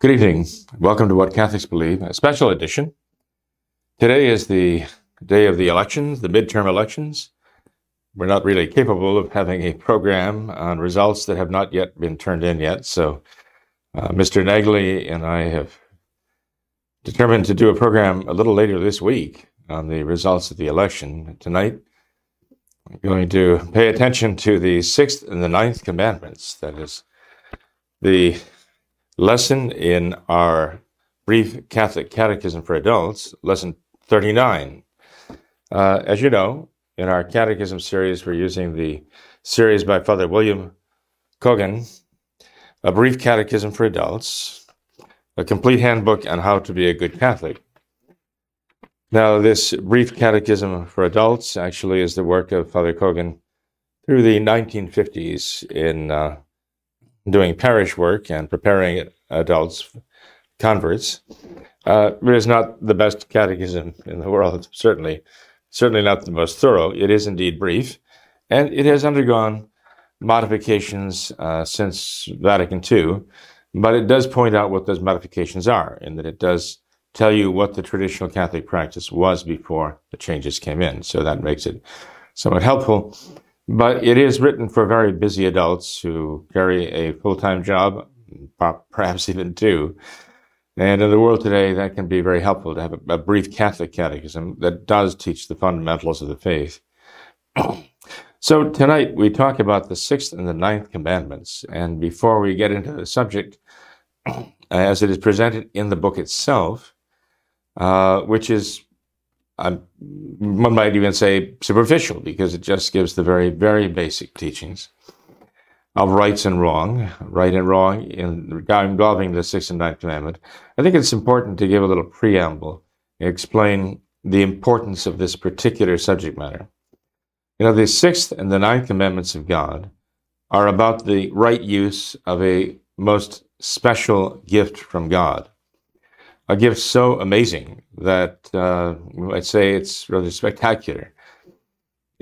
Good evening. Welcome to What Catholics Believe, a special edition. Today is the day of the elections, the midterm elections. We're not really capable of having a program on results that have not yet been turned in yet. So, uh, Mr. Nagley and I have determined to do a program a little later this week on the results of the election. Tonight, I'm going to pay attention to the sixth and the ninth commandments. That is the lesson in our brief Catholic Catechism for Adults, lesson 39. Uh, as you know, in our Catechism series, we're using the series by Father William Cogan, A Brief Catechism for Adults, a complete handbook on how to be a good Catholic. Now, this brief catechism for adults actually is the work of Father Cogan through the 1950s in uh, doing parish work and preparing adults, converts. Uh, it is not the best catechism in the world, certainly, certainly not the most thorough. It is indeed brief, and it has undergone modifications uh, since Vatican II, but it does point out what those modifications are, in that it does tell you what the traditional Catholic practice was before the changes came in. So that makes it somewhat helpful. But it is written for very busy adults who carry a full time job, perhaps even two. And in the world today, that can be very helpful to have a, a brief Catholic catechism that does teach the fundamentals of the faith. so tonight we talk about the sixth and the ninth commandments. And before we get into the subject, as it is presented in the book itself, uh, which is um, one might even say superficial because it just gives the very, very basic teachings of rights and wrong, right and wrong in involving the sixth and ninth commandment. I think it's important to give a little preamble, explain the importance of this particular subject matter. You know, the sixth and the ninth commandments of God are about the right use of a most special gift from God a gift so amazing that uh, I'd say it's rather spectacular.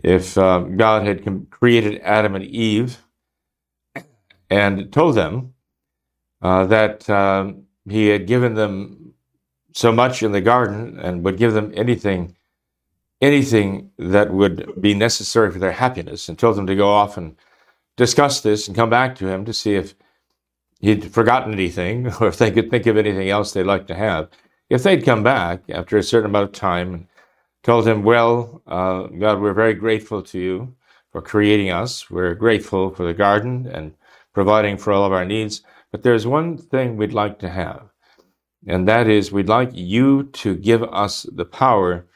If uh, God had com- created Adam and Eve and told them uh, that um, He had given them so much in the garden and would give them anything, anything that would be necessary for their happiness, and told them to go off and discuss this and come back to Him to see if he'd forgotten anything or if they could think of anything else they'd like to have. If they'd come back after a certain amount of time and told him, Well, uh, God, we're very grateful to you for creating us. We're grateful for the garden and providing for all of our needs. But there's one thing we'd like to have, and that is we'd like you to give us the power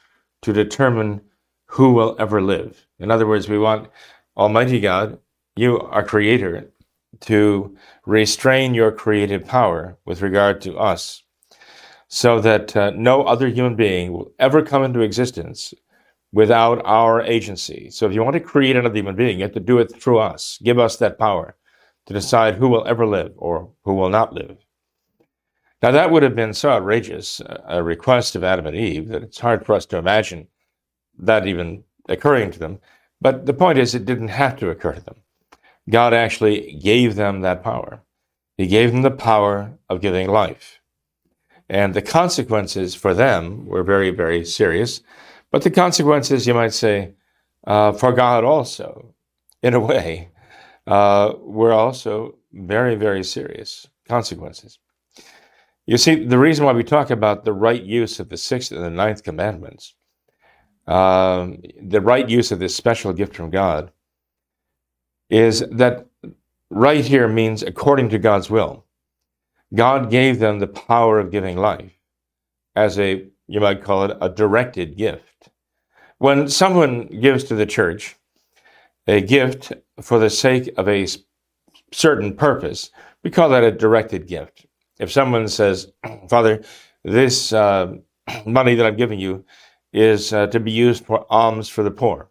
to determine who will ever live. In other words, we want Almighty God, you, our Creator, to restrain your creative power with regard to us so that uh, no other human being will ever come into existence without our agency. So if you want to create another human being, you have to do it through us. Give us that power to decide who will ever live or who will not live. Now, that would have been so outrageous a request of Adam and Eve that it's hard for us to imagine that even occurring to them. But the point is, it didn't have to occur to them. God actually gave them that power. He gave them the power of giving life. And the consequences for them were very, very serious. But the consequences, you might say, uh, for God also, in a way, uh, were also very, very serious consequences. You see, the reason why we talk about the right use of the sixth and the ninth commandments, um, the right use of this special gift from God, is that right here means according to God's will. God gave them the power of giving life as a, you might call it, a directed gift. When someone gives to the church a gift for the sake of a certain purpose, We call that a directed gift. If someone says, Father, this uh, money that I'm giving you is uh, to be used for alms for the poor,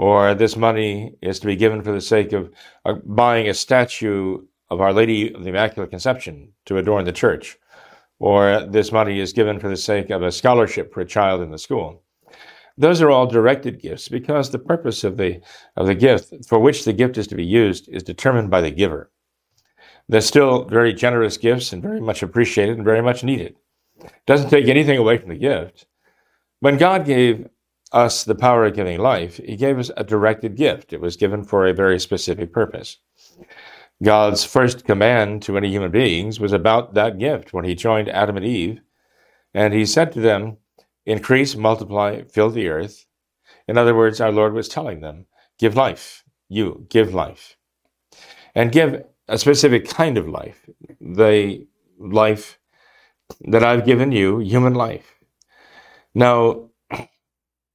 or this money is to be given for the sake of uh, buying a statue of Our Lady of the Immaculate Conception to adorn the church, or this money is given for the sake of a scholarship for a child in the school. Those are all directed gifts because the purpose of the, of the gift for which the gift is to be used is determined by the giver. They're still very generous gifts and very much appreciated and very much needed. Doesn't take anything away from the gift. When God gave us the power of giving life, He gave us a directed gift. It was given for a very specific purpose. God's first command to any human beings was about that gift when He joined Adam and Eve, and He said to them, Increase, multiply, fill the earth. In other words, our Lord was telling them, Give life. You, give life. And give a specific kind of life, the life that I've given you, human life. Now,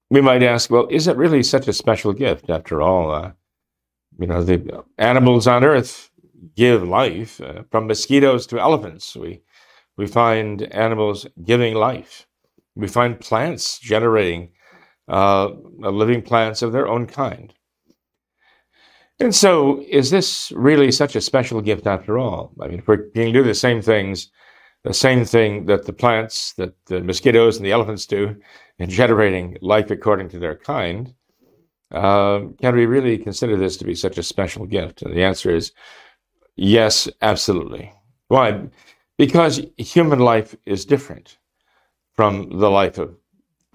we might ask, well, is it really such a special gift after all? Uh, you know, the animals on earth give life. Uh, from mosquitoes to elephants, we, we find animals giving life. We find plants generating uh, living plants of their own kind. And so, is this really such a special gift after all? I mean, if we're going to do the same things, the same thing that the plants, that the mosquitoes and the elephants do in generating life according to their kind, uh, can we really consider this to be such a special gift? And the answer is yes, absolutely. Why? Because human life is different from the life of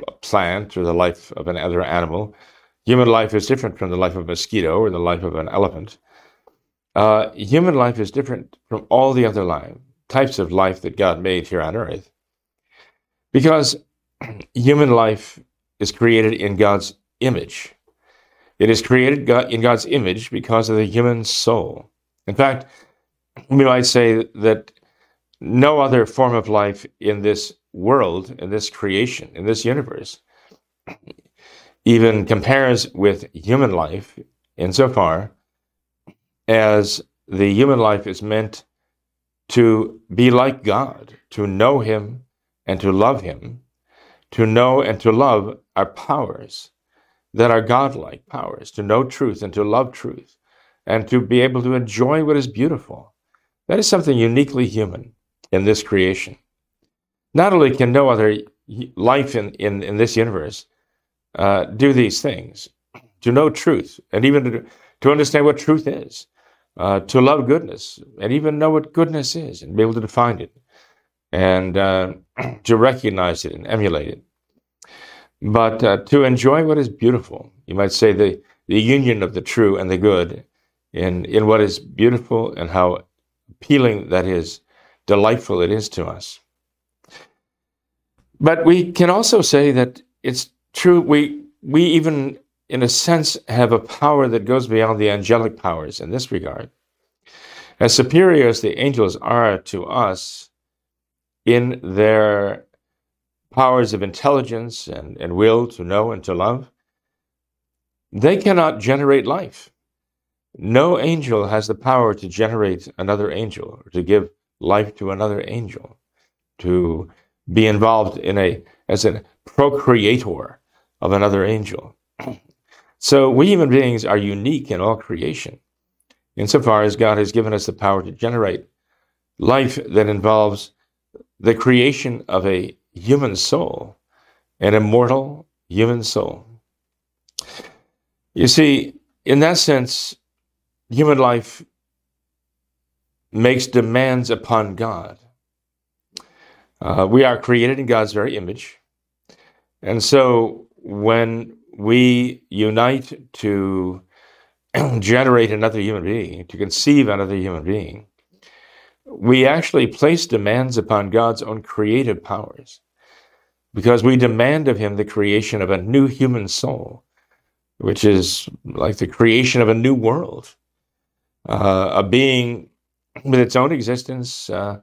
a plant or the life of another animal. Human life is different from the life of a mosquito or the life of an elephant. Uh, human life is different from all the other life, types of life that God made here on earth. Because human life is created in God's image. It is created in God's image because of the human soul. In fact, we might say that no other form of life in this world, in this creation, in this universe, even compares with human life insofar as the human life is meant to be like God, to know Him and to love Him, to know and to love our powers that are godlike powers, to know truth and to love truth, and to be able to enjoy what is beautiful. That is something uniquely human in this creation. Not only can no other life in, in, in this universe uh, do these things, to know truth, and even to, to understand what truth is, uh, to love goodness, and even know what goodness is, and be able to define it, and uh, to recognize it and emulate it. But uh, to enjoy what is beautiful, you might say the, the union of the true and the good in, in what is beautiful and how appealing that is, delightful it is to us. But we can also say that it's true, we, we even, in a sense, have a power that goes beyond the angelic powers in this regard. As superior as the angels are to us in their powers of intelligence and, and will to know and to love, they cannot generate life. No angel has the power to generate another angel or to give life to another angel, to be involved in a as a procreator of another angel. So we human beings are unique in all creation, insofar as God has given us the power to generate life that involves the creation of a human soul, an immortal human soul. You see, in that sense, human life makes demands upon God. Uh, we are created in God's very image. And so when we unite to generate another human being, to conceive another human being, we actually place demands upon God's own creative powers. Because we demand of Him the creation of a new human soul, which is like the creation of a new world, uh, a being with its own existence, uh,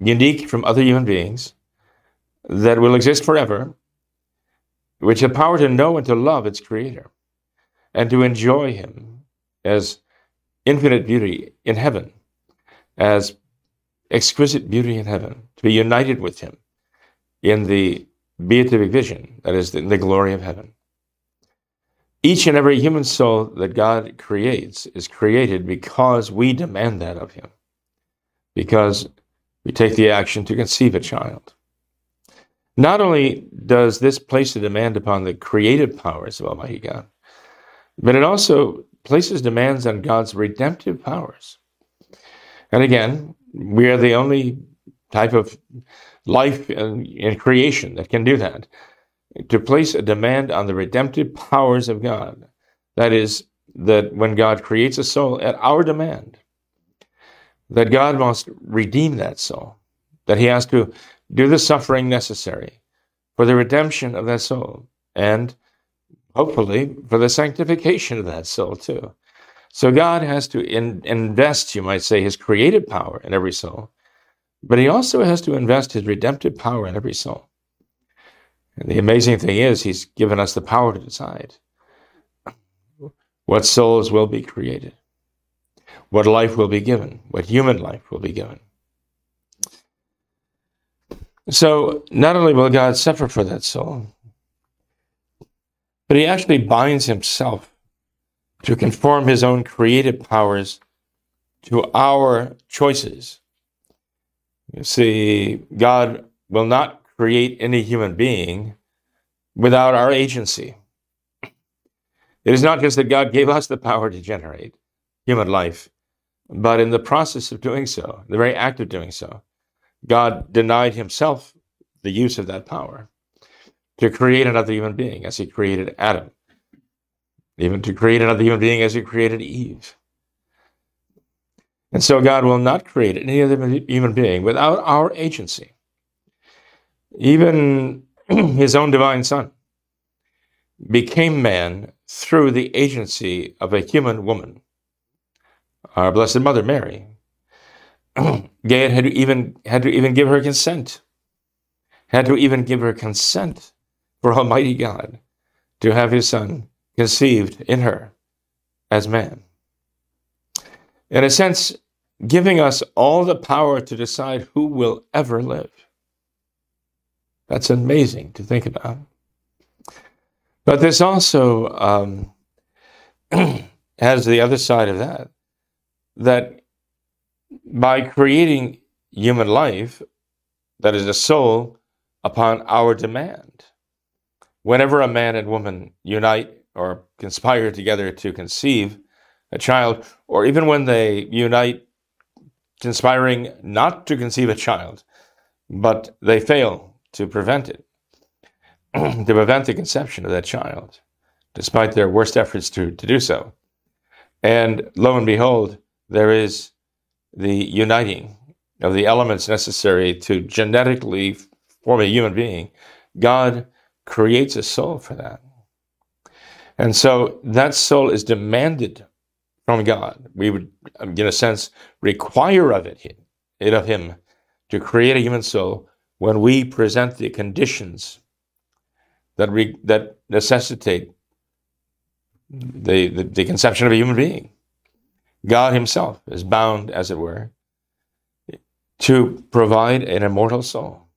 unique from other human beings, that will exist forever, which have power to know and to love its creator, and to enjoy him as infinite beauty in heaven as exquisite beauty in heaven, to be united with him in the beatific vision, that is, in the glory of heaven. Each and every human soul that God creates is created because we demand that of him, because we take the action to conceive a child. Not only does this place a demand upon the creative powers of Almighty God, but it also places demands on God's redemptive powers. And again, we are the only type of life in, creation that can do that. To place a demand on the redemptive powers of God. That is, that when God creates a soul at our demand, that God must redeem that soul, that He has to do the suffering necessary for the redemption of that soul, and hopefully for the sanctification of that soul too. So God has to in, invest, you might say, his creative power in every soul, but he also has to invest his redemptive power in every soul. And the amazing thing is, he's given us the power to decide what souls will be created, what life will be given, what human life will be given. So, not only will God suffer for that soul, but he actually binds himself to conform his own creative powers to our choices. You see, God will not create any human being without our agency. It is not just that God gave us the power to generate human life, but in the process of doing so, the very act of doing so, God denied himself the use of that power to create another human being as he created Adam, even to create another human being as he created Eve. And so God will not create any other human being without our agency. Even his own divine son became man through the agency of a human woman, our Blessed Mother Mary. God had to even had to even give her consent, had to even give her consent for Almighty God to have his Son conceived in her as man. In a sense, giving us all the power to decide who will ever live. That's amazing to think about. But this also um, has the other side of that, that by creating human life, that is a soul, upon our demand, whenever a man and woman unite or conspire together to conceive a child, or even when they unite conspiring not to conceive a child, but they fail to prevent it, to prevent the conception of that child, despite their worst efforts to, to do so. And lo and behold, there is the uniting of the elements necessary to genetically form a human being. God creates a soul for that. And so that soul is demanded from God. We would, um, in a sense, require of it, it of Him to create a human soul when we present the conditions that re, that necessitate the, the, the conception of a human being. God Himself is bound, as it were, to provide an immortal soul.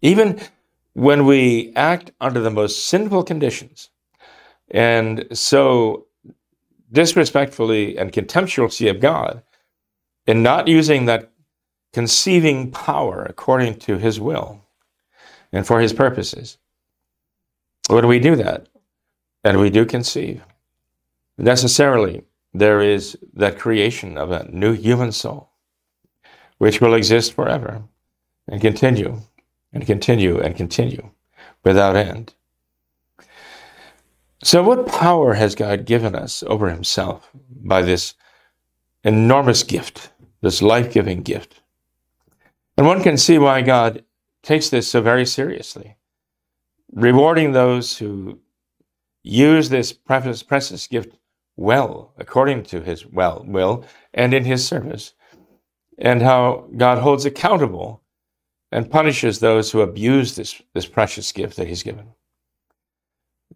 Even when we act under the most sinful conditions and so disrespectfully and contemptuously of God in not using that conceiving power according to his will and for his purposes. When we do that, and we do conceive, necessarily there is that creation of a new human soul, which will exist forever and continue and continue and continue without end. So, what power has God given us over Himself by this enormous gift, this life giving gift? And one can see why God takes this so very seriously, rewarding those who use this precious, precious gift well, according to His well will and in His service, and how God holds accountable and punishes those who abuse this, this precious gift that he's given.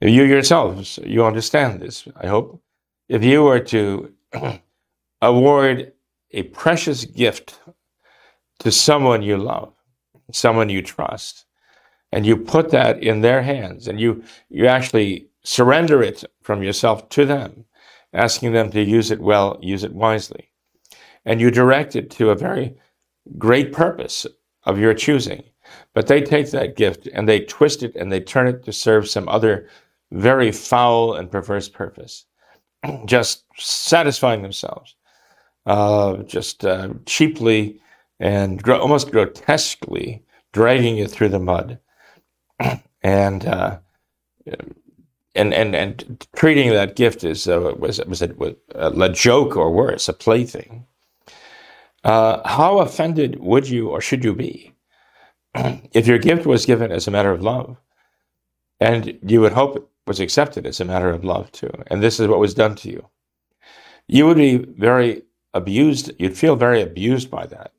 You yourselves, you understand this, I hope. If you were to award a precious gift to someone you love, someone you trust, and you put that in their hands and you, you actually surrender it from yourself to them, asking them to use it well, use it wisely. And you direct it to a very great purpose of your choosing. But they take that gift and they twist it and they turn it to serve some other very foul and perverse purpose, just satisfying themselves, uh, just uh, cheaply and gro- almost grotesquely dragging you through the mud, and uh, and and and treating that gift as uh, was was it a joke or worse, a plaything. Uh, how offended would you or should you be if your gift was given as a matter of love, and you would hope was accepted as a matter of love too, and this is what was done to you? You would be very abused. You'd feel very abused by that.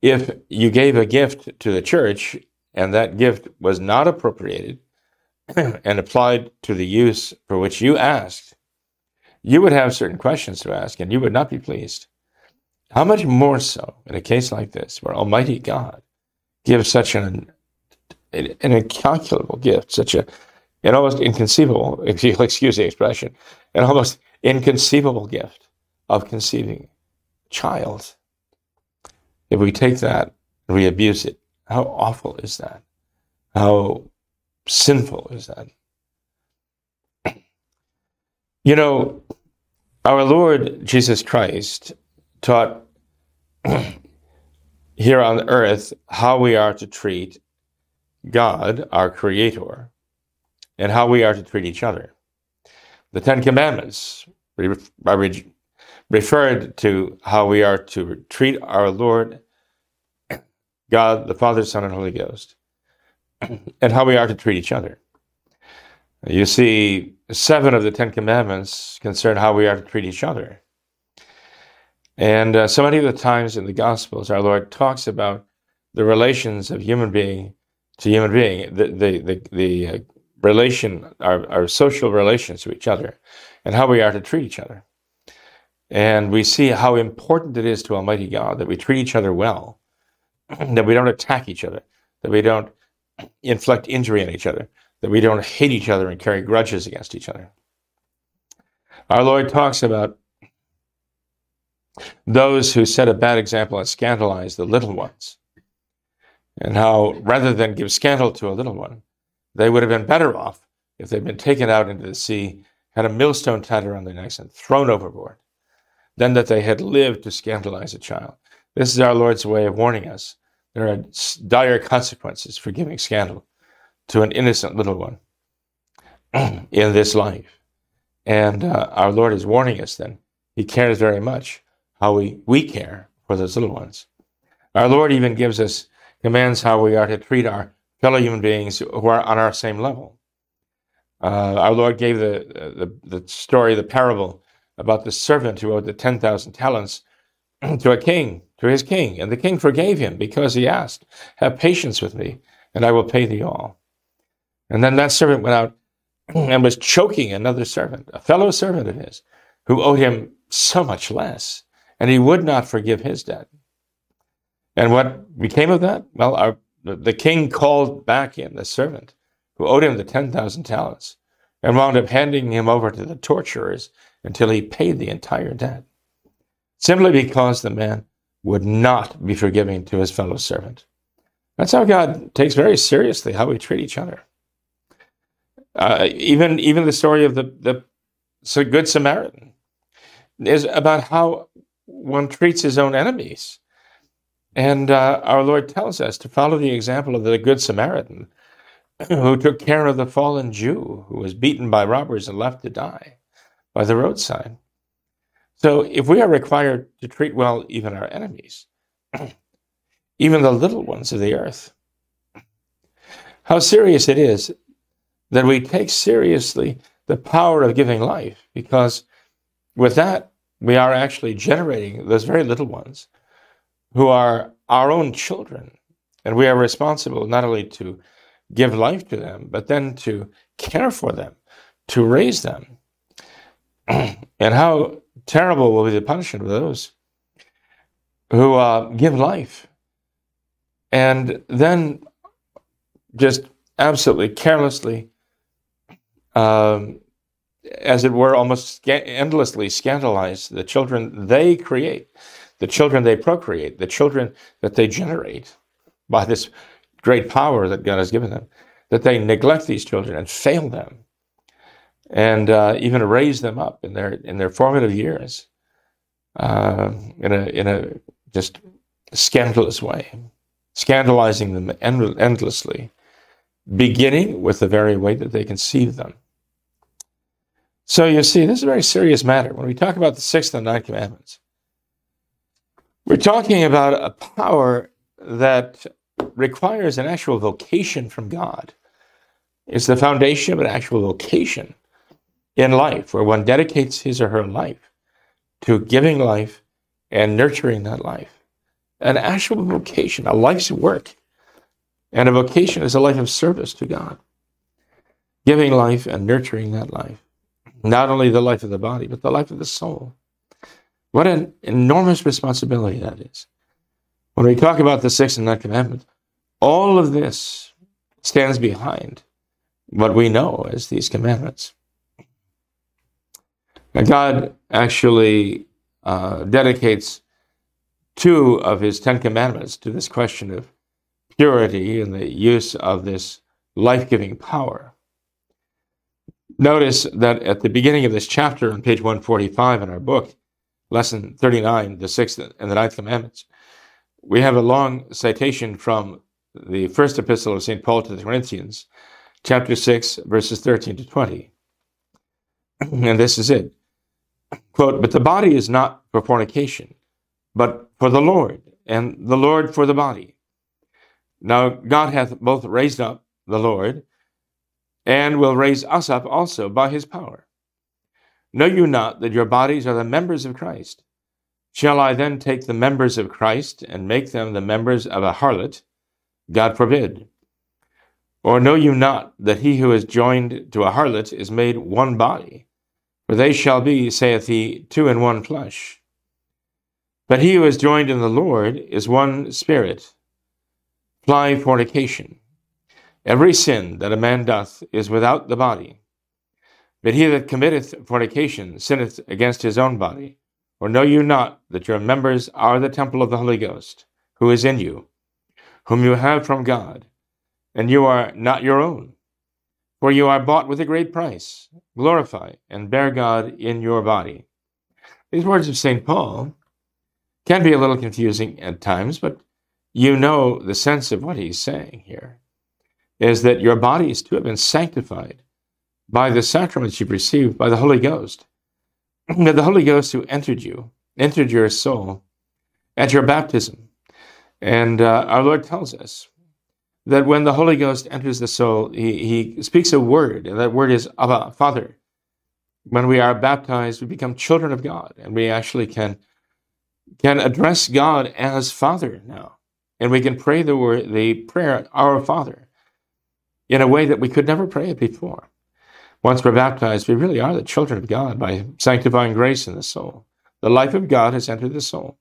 If you gave a gift to the church and that gift was not appropriated and applied to the use for which you asked, you would have certain questions to ask and you would not be pleased. How much more so in a case like this, where Almighty God gives such an, an incalculable gift, such a, an almost inconceivable, if you'll excuse the expression, an almost inconceivable gift of conceiving a child. If we take that and we abuse it, how awful is that? How sinful is that? You know, our Lord Jesus Christ taught here on earth how we are to treat God, our Creator, and how we are to treat each other. The Ten Commandments referred to how we are to treat our Lord, God, the Father, Son, and Holy Ghost, and how we are to treat each other. You see, seven of the Ten Commandments concern how we are to treat each other. And uh, so many of the times in the Gospels, our Lord talks about the relations of human being to human being, the, the, the, the uh, relation, our, our social relations to each other, and how we are to treat each other. And we see how important it is to Almighty God that we treat each other well, that we don't attack each other, that we don't inflict injury on each other, that we don't hate each other and carry grudges against each other. Our Lord talks about those who set a bad example and scandalize the little ones, and how rather than give scandal to a little one, they would have been better off if they'd been taken out into the sea, had a millstone tied around their necks, and thrown overboard, than that they had lived to scandalize a child. This is our Lord's way of warning us. There are dire consequences for giving scandal to an innocent little one in this life. And uh, our Lord is warning us then. He cares very much how we, we care for those little ones. Our Lord even gives us commands how we are to treat our fellow human beings who are on our same level. Uh, our Lord gave the, the, the story, the parable about the servant who owed the 10,000 talents to a king, to his king. And the king forgave him because he asked, Have patience with me, and I will pay thee all. And then that servant went out and was choking another servant, a fellow servant of his, who owed him so much less, and he would not forgive his debt. And what became of that? Well, our, the king called back in the servant who owed him the 10,000 talents and wound up handing him over to the torturers until he paid the entire debt, simply because the man would not be forgiving to his fellow servant. That's how God takes very seriously how we treat each other. Uh, even even the story of the the good Samaritan is about how one treats his own enemies, and uh, our Lord tells us to follow the example of the good Samaritan, who took care of the fallen Jew who was beaten by robbers and left to die by the roadside. So, if we are required to treat well even our enemies, even the little ones of the earth, how serious it is that we take seriously the power of giving life, because with that, we are actually generating those very little ones who are our own children. And we are responsible not only to give life to them, but then to care for them, to raise them. and how terrible will be the punishment of those who uh, give life and then just absolutely carelessly, um, as it were, almost sca- endlessly scandalize the children they create, the children they procreate, the children that they generate by this great power that God has given them, that they neglect these children and fail them, and uh, even raise them up in their in their formative years uh, in a in a just scandalous way, scandalizing them end- endlessly, beginning with the very way that they conceive them. So you see, this is a very serious matter. When we talk about the sixth and ninth commandments, we're talking about a power that requires an actual vocation from God. It's the foundation of an actual vocation in life where one dedicates his or her life to giving life and nurturing that life. An actual vocation, a life's work. And a vocation is a life of service to God. Giving life and nurturing that life. Not only the life of the body, but the life of the soul. What an enormous responsibility that is. When we talk about the sixth and ninth commandments, all of this stands behind what we know as these commandments. God actually uh, dedicates two of his Ten Commandments to this question of purity and the use of this life giving power. Notice that at the beginning of this chapter on page 145 in our book, lesson 39, the sixth and the ninth commandments, we have a long citation from the first epistle of St. Paul to the Corinthians, chapter 6, verses 13 to 20. And this is it. Quote, but the body is not for fornication, but for the Lord, and the Lord for the body. Now God hath both raised up the Lord, and will raise us up also by his power. Know you not that your bodies are the members of Christ? Shall I then take the members of Christ and make them the members of a harlot? God forbid. Or know you not that he who is joined to a harlot is made one body? For they shall be, saith he, two in one flesh. But he who is joined in the Lord is one spirit. Fly fornication. Every sin that a man doth is without the body. But he that committeth fornication sinneth against his own body. Or know you not that your members are the temple of the Holy Ghost, who is in you, whom you have from God, and you are not your own? For you are bought with a great price. Glorify and bear God in your body. These words of St. Paul can be a little confusing at times, but you know the sense of what he's saying here is that your bodies too have been sanctified by the sacraments you've received by the Holy Ghost. That the Holy Ghost who entered you, entered your soul at your baptism. And uh, our Lord tells us that when the Holy Ghost enters the soul, he, he speaks a word, and that word is Abba, Father. When we are baptized, we become children of God, and we actually can, can address God as Father now. And we can pray the word, the prayer, Our Father, in a way that we could never pray it before. Once we're baptized, we really are the children of God by sanctifying grace in the soul. The life of God has entered the soul.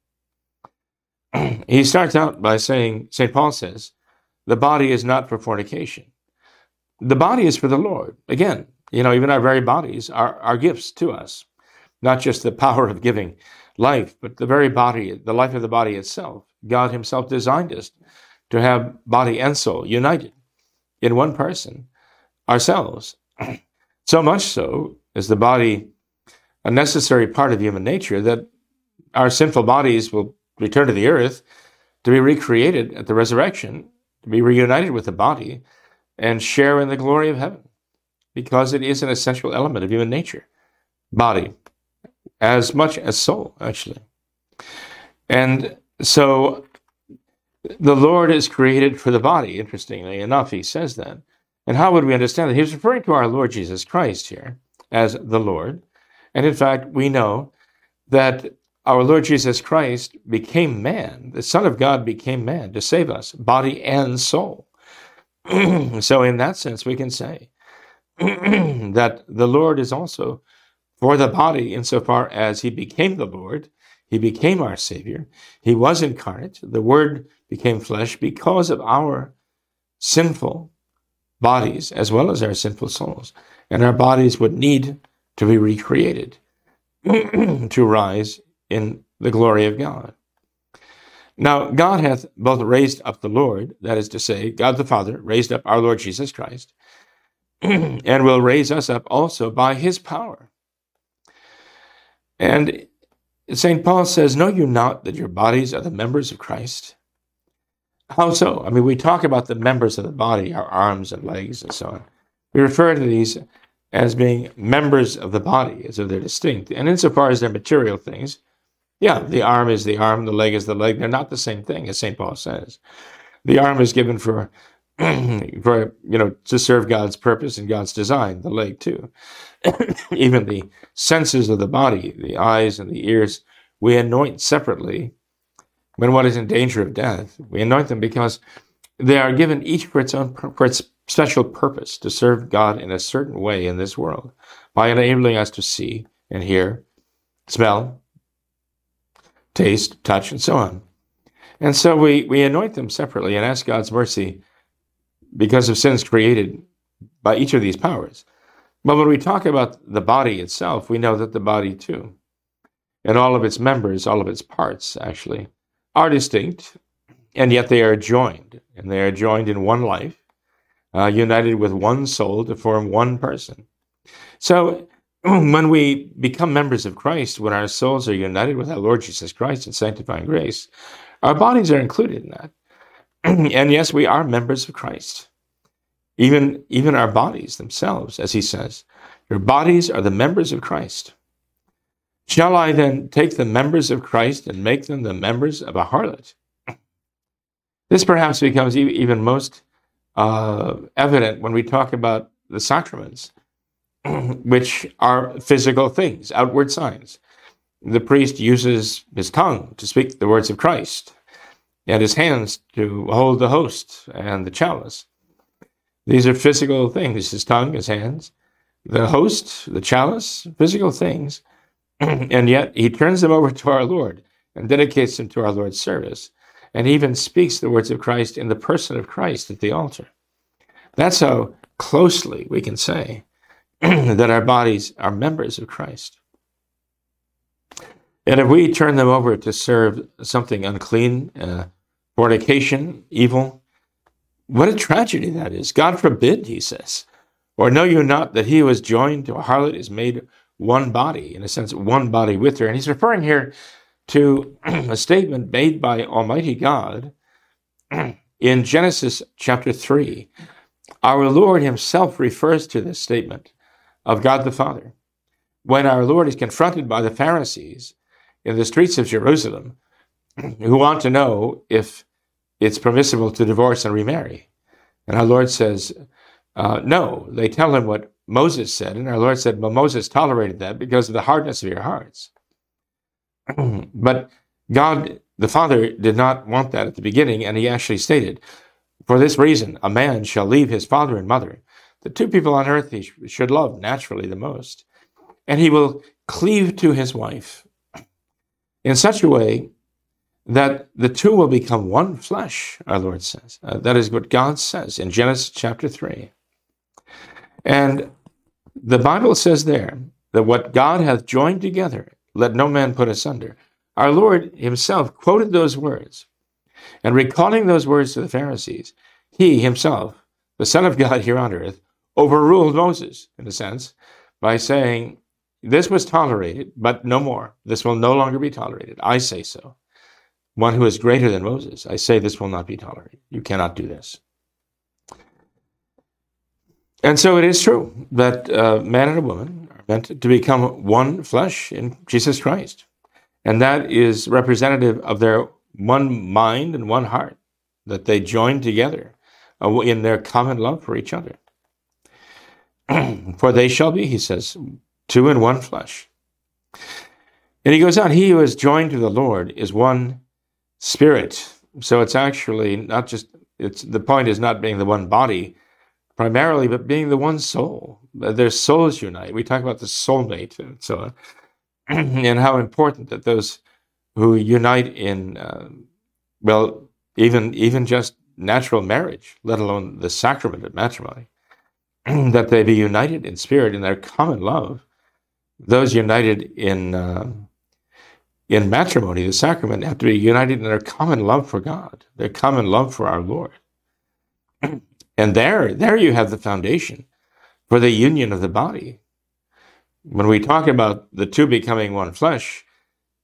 he starts out by saying, St. Paul says, the body is not for fornication. The body is for the Lord. Again, you know, even our very bodies are, are gifts to us, not just the power of giving life, but the very body, the life of the body itself. God Himself designed us to have body and soul united in one person, ourselves. so much so is the body a necessary part of human nature that our sinful bodies will return to the earth to be recreated at the resurrection to be reunited with the body and share in the glory of heaven because it is an essential element of human nature body as much as soul actually. And so the lord is created for the body interestingly enough he says that and how would we understand that he's referring to our lord jesus christ here as the lord and in fact we know that our Lord Jesus Christ became man. The Son of God became man to save us, body and soul. so, in that sense, we can say that the Lord is also for the body insofar as he became the Lord. He became our Savior. He was incarnate. The Word became flesh because of our sinful bodies as well as our sinful souls. And our bodies would need to be recreated to rise in the glory of God. Now, God hath both raised up the Lord, that is to say, God the Father raised up our Lord Jesus Christ, and will raise us up also by his power. And St. Paul says, Know you not that your bodies are the members of Christ? How so? I mean, we talk about the members of the body, our arms and legs and so on. We refer to these as being members of the body, as if they're distinct. And insofar as they're material things, yeah, the arm is the arm, the leg is the leg. They're not the same thing, as St. Paul says. The arm is given for, for you know, to serve God's purpose and God's design, the leg too. Even the senses of the body, the eyes and the ears, we anoint separately when one is in danger of death. We anoint them because they are given each for its own for its special purpose to serve God in a certain way in this world by enabling us to see and hear, smell, taste, touch, and so on. And so we, we anoint them separately and ask God's mercy because of sins created by each of these powers. But when we talk about the body itself, we know that the body too, and all of its members, all of its parts actually, are distinct, and yet they are joined, and they are joined in one life uh, united with one soul to form one person. So, when we become members of Christ, when our souls are united with our Lord Jesus Christ in sanctifying grace, our bodies are included in that. and yes, we are members of Christ. Even, even our bodies themselves, as he says, your bodies are the members of Christ. Shall I then take the members of Christ and make them the members of a harlot? This perhaps becomes even most uh, evident when we talk about the sacraments, which are physical things, outward signs. The priest uses his tongue to speak the words of Christ, and his hands to hold the host and the chalice. These are physical things his tongue, his hands, the host, the chalice, physical things. and yet he turns them over to our Lord and dedicates them to our Lord's service and even speaks the words of Christ in the person of Christ at the altar. That's how closely we can say that our bodies are members of Christ. And if we turn them over to serve something unclean, uh, fornication, evil, what a tragedy that is. God forbid, he says. Or know you not that he who is joined to a harlot is made one body, in a sense, one body with her. And he's referring here to a statement made by Almighty God in Genesis chapter 3. Our Lord himself refers to this statement of God the Father. When our Lord is confronted by the Pharisees in the streets of Jerusalem, who want to know if it's permissible to divorce and remarry. And our Lord says, uh, no. They tell him what Moses said, and our Lord said, well, Moses tolerated that because of the hardness of your hearts. but God, the Father, did not want that at the beginning, and he actually stated, For this reason, a man shall leave his father and mother, the two people on earth he should love naturally the most, and he will cleave to his wife in such a way that the two will become one flesh, our Lord says. Uh, that is what God says in Genesis chapter 3. And the Bible says there that what God hath joined together, let no man put asunder. Our Lord himself quoted those words. And recalling those words to the Pharisees, he himself, the Son of God here on earth, overruled Moses, in a sense, by saying, This was tolerated, but no more. This will no longer be tolerated. I say so. One who is greater than Moses, I say this will not be tolerated. You cannot do this. And so it is true that uh, man and a woman are meant to become one flesh in Jesus Christ. And that is representative of their one mind and one heart, that they join together uh, in their common love for each other. for they shall be, he says, two in one flesh. And he goes on, he who is joined to the Lord is one spirit. So it's actually not just, it's the point is not being the one body, primarily, but being the one soul. Their souls unite. We talk about the soulmate and so on, and how important that those who unite in, uh, well, even even just natural marriage, let alone the sacrament of matrimony, that they be united in spirit in their common love. Those united in uh, in matrimony, the sacrament, have to be united in their common love for God, their common love for our Lord. And there, there you have the foundation for the union of the body. When we talk about the two becoming one flesh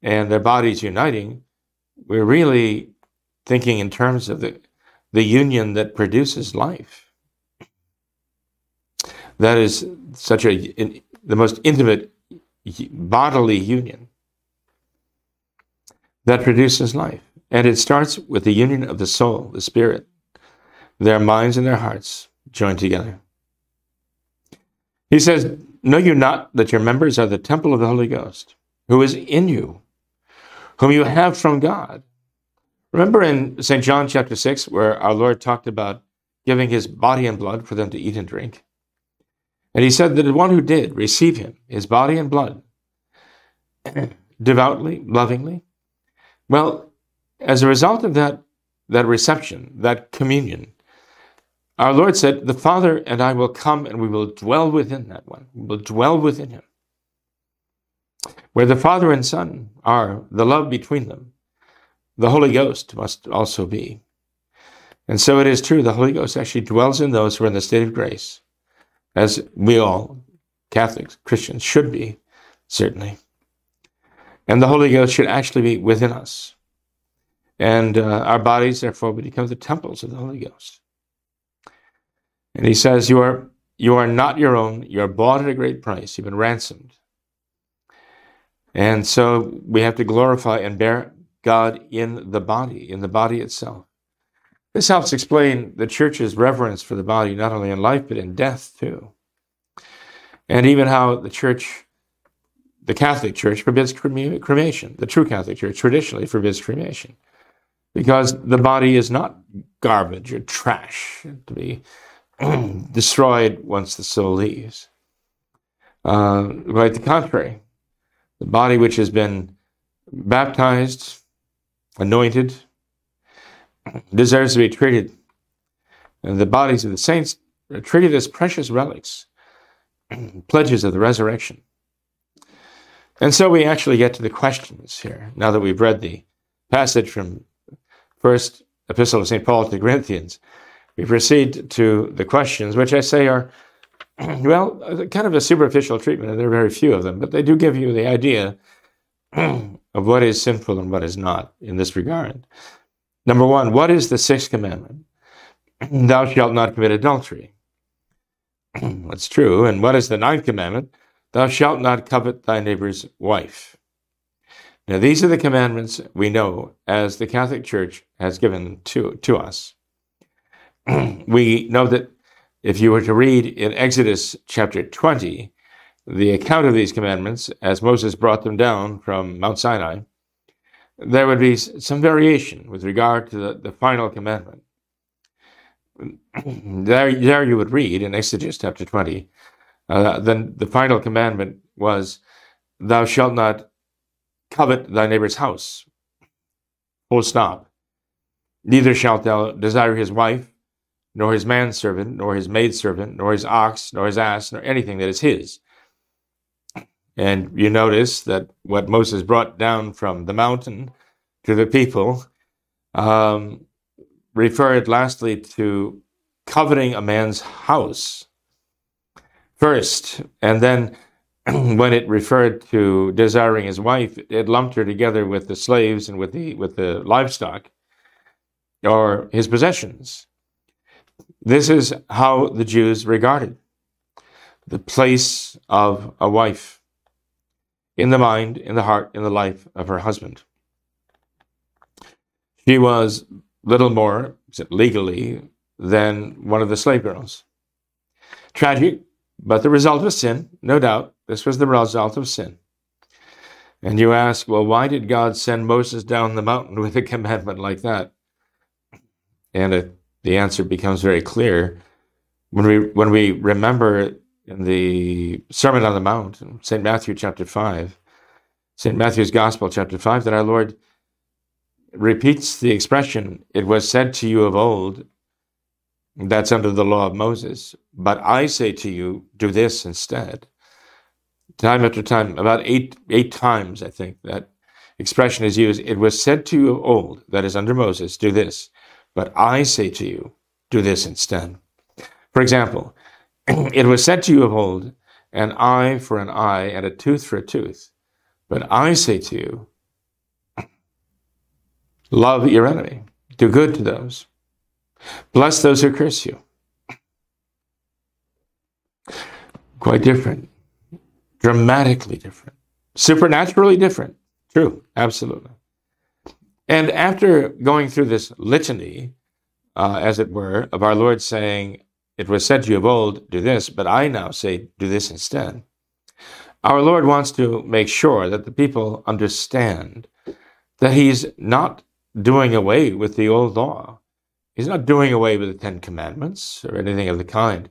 and their bodies uniting, we're really thinking in terms of the, the union that produces life. That is such a in, the most intimate bodily union that produces life. And it starts with the union of the soul, the spirit, their minds and their hearts joined together. He says, Know you not that your members are the temple of the Holy Ghost, who is in you, whom you have from God? Remember in St. John chapter 6, where our Lord talked about giving his body and blood for them to eat and drink? And he said that the one who did receive him, his body and blood, devoutly, lovingly, well, as a result of that, that reception, that communion, our Lord said, The Father and I will come and we will dwell within that one. We will dwell within him. Where the Father and Son are, the love between them, the Holy Ghost must also be. And so it is true, the Holy Ghost actually dwells in those who are in the state of grace, as we all, Catholics, Christians, should be, certainly. And the Holy Ghost should actually be within us. And uh, our bodies, therefore, become the temples of the Holy Ghost. And he says, You are you are not your own, you are bought at a great price, you've been ransomed. And so we have to glorify and bear God in the body, in the body itself. This helps explain the church's reverence for the body, not only in life, but in death too. And even how the church the Catholic Church forbids cremation. The true Catholic Church traditionally forbids cremation because the body is not garbage or trash to be destroyed once the soul leaves. Uh, quite the contrary. The body which has been baptized, anointed, deserves to be treated. And the bodies of the saints are treated as precious relics, pledges of the resurrection. And so we actually get to the questions here, now that we've read the passage from First Epistle of St. Paul to the Corinthians. We proceed to the questions, which I say are, well, kind of a superficial treatment, and there are very few of them, but they do give you the idea of what is sinful and what is not in this regard. Number one, what is the sixth commandment? Thou shalt not commit adultery. That's true. And what is the ninth commandment? Thou shalt not covet thy neighbor's wife. Now, these are the commandments we know as the Catholic Church has given to, to us. we know that if you were to read in Exodus chapter 20, the account of these commandments as Moses brought them down from Mount Sinai, there would be some variation with regard to the, the final commandment. there, there you would read in Exodus chapter 20 uh, then the final commandment was, Thou shalt not covet thy neighbor's house. Full stop. Neither shalt thou desire his wife, nor his manservant, nor his maidservant, nor his ox, nor his ass, nor anything that is his. And you notice that what Moses brought down from the mountain to the people um, referred lastly to coveting a man's house first. And then when it referred to desiring his wife, it lumped her together with the slaves and with the with the livestock or his possessions. This is how the Jews regarded the place of a wife in the mind, in the heart, in the life of her husband. She was little more legally than one of the slave girls. Tragic, but the result of sin, no doubt, this was the result of sin. And you ask, well, why did God send Moses down the mountain with a commandment like that? And it, the answer becomes very clear when we when we remember in the Sermon on the Mount, St. Matthew chapter five, St. Matthew's Gospel, chapter 5, that our Lord repeats the expression, It was said to you of old, that's under the law of Moses, but I say to you, do this instead. Time after time, about eight, eight times, I think, that expression is used. It was said to you of old, that is under Moses, do this, but I say to you, do this instead. For example, it was said to you of old, an eye for an eye and a tooth for a tooth. But I say to you, love your enemy, do good to those, bless those who curse you. Quite different, dramatically different, supernaturally different. True, absolutely. And after going through this litany, uh, as it were, of our Lord saying, It was said to you of old, do this, but I now say, do this instead. Our Lord wants to make sure that the people understand that He's not doing away with the old law. He's not doing away with the Ten Commandments or anything of the kind.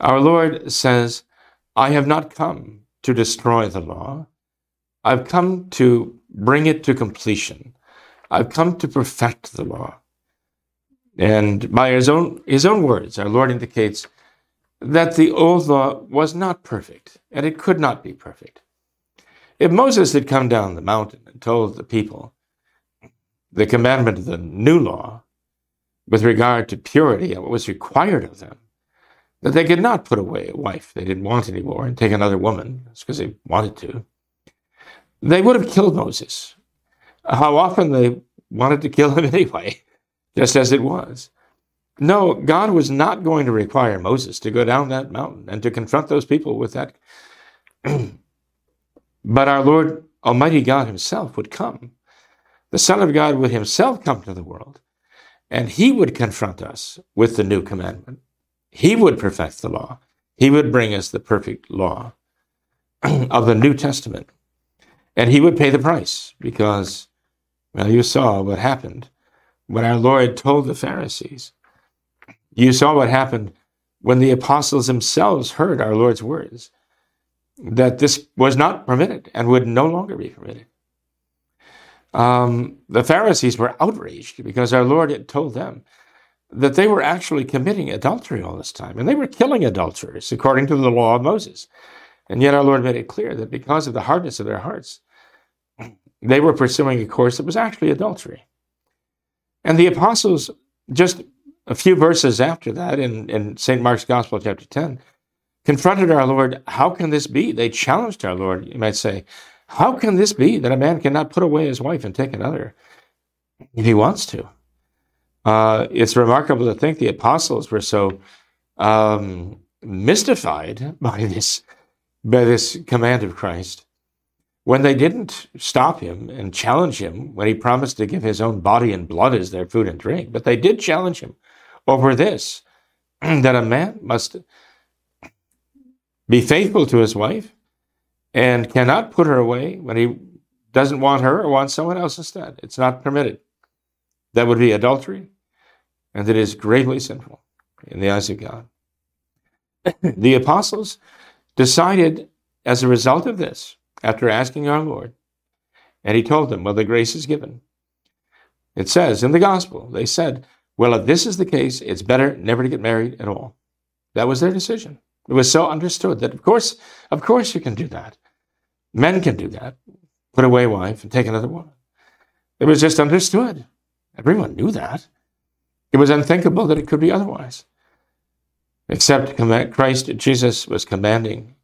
Our Lord says, I have not come to destroy the law. I've come to bring it to completion. I've come to perfect the law. And by his own, his own words, our Lord indicates that the old law was not perfect, and it could not be perfect. If Moses had come down the mountain and told the people the commandment of the new law with regard to purity and what was required of them, that they could not put away a wife they didn't want anymore and take another woman, just because they wanted to, they would have killed Moses. How often they wanted to kill him anyway just as it was. No, God was not going to require Moses to go down that mountain and to confront those people with that. but our Lord Almighty God Himself would come. The Son of God would Himself come to the world, and He would confront us with the new commandment. He would perfect the law. He would bring us the perfect law of the New Testament. And He would pay the price because, well, you saw what happened when our Lord told the Pharisees. You saw what happened when the apostles themselves heard our Lord's words that this was not permitted and would no longer be permitted. Um, the Pharisees were outraged because our Lord had told them that they were actually committing adultery all this time, and they were killing adulterers according to the law of Moses. And yet our Lord made it clear that because of the hardness of their hearts, they were pursuing a course that was actually adultery. And the apostles, just a few verses after that, in, in St. Mark's Gospel, chapter 10, confronted our Lord. How can this be? They challenged our Lord, you might say. How can this be that a man cannot put away his wife and take another if he wants to? Uh, it's remarkable to think the apostles were so um, mystified by this by this command of Christ when they didn't stop him and challenge him when he promised to give his own body and blood as their food and drink, but they did challenge him over this that a man must be faithful to his wife and cannot put her away when he doesn't want her or wants someone else instead. It's not permitted. That would be adultery, and it is gravely sinful in the eyes of God. the apostles decided as a result of this after asking our Lord. And he told them, Well, the grace is given. It says in the gospel, they said, Well, if this is the case, it's better never to get married at all. That was their decision. It was so understood that, of course, of course, you can do that. Men can do that. Put away a wife and take another woman. It was just understood. Everyone knew that. It was unthinkable that it could be otherwise. Except Christ Jesus was commanding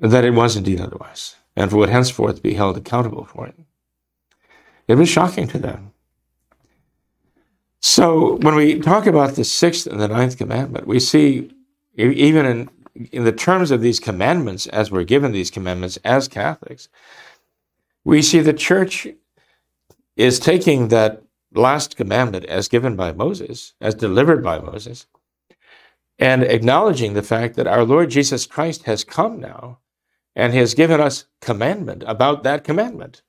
that it was indeed otherwise, and would henceforth be held accountable for it. It was shocking to them. So when we talk about the sixth and the ninth commandment, we see even in in the terms of these commandments, as we're given these commandments as Catholics, we see the church is taking that last commandment as given by Moses, as delivered by Moses, and acknowledging the fact that our Lord Jesus Christ has come now and has given us commandment about that commandment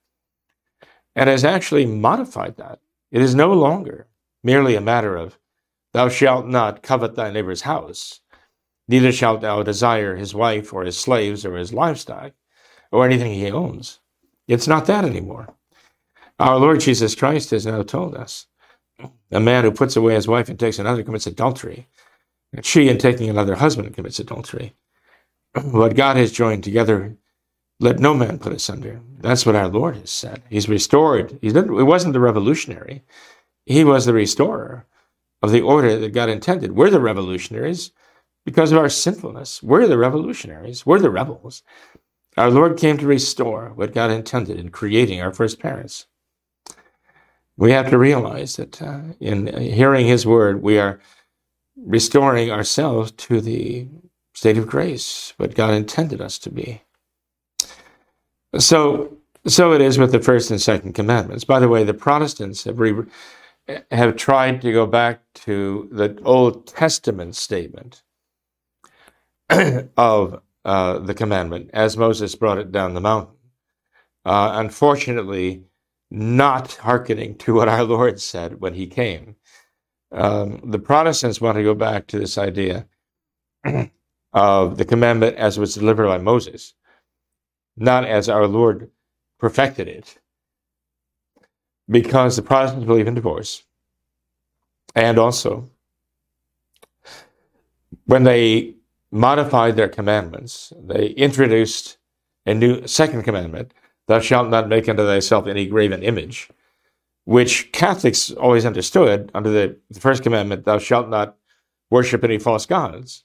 and has actually modified that. It is no longer merely a matter of, Thou shalt not covet thy neighbor's house, neither shalt thou desire his wife or his slaves or his livestock, or anything he owns. It's not that anymore. Our Lord Jesus Christ has now told us a man who puts away his wife and takes another commits adultery. And she, in taking another husband, commits adultery. What God has joined together, let no man put asunder. That's what our Lord has said. He's restored. He's not, it wasn't the revolutionary. He was the restorer of the order that God intended. We're the revolutionaries because of our sinfulness. We're the revolutionaries. We're the rebels. Our Lord came to restore what God intended in creating our first parents. We have to realize that uh, in hearing His word, we are restoring ourselves to the state of grace, what God intended us to be. So, so it is with the first and second commandments. By the way, the Protestants have re- have tried to go back to the Old Testament statement of uh, the commandment as Moses brought it down the mountain. Uh, unfortunately, not hearkening to what our Lord said when he came. Um, the Protestants want to go back to this idea of the commandment as it was delivered by Moses, not as our Lord perfected it because the Protestants believe in divorce. And also, when they modified their commandments, they introduced a new second commandment Thou shalt not make unto thyself any graven image, which Catholics always understood under the, the first commandment, Thou shalt not worship any false gods.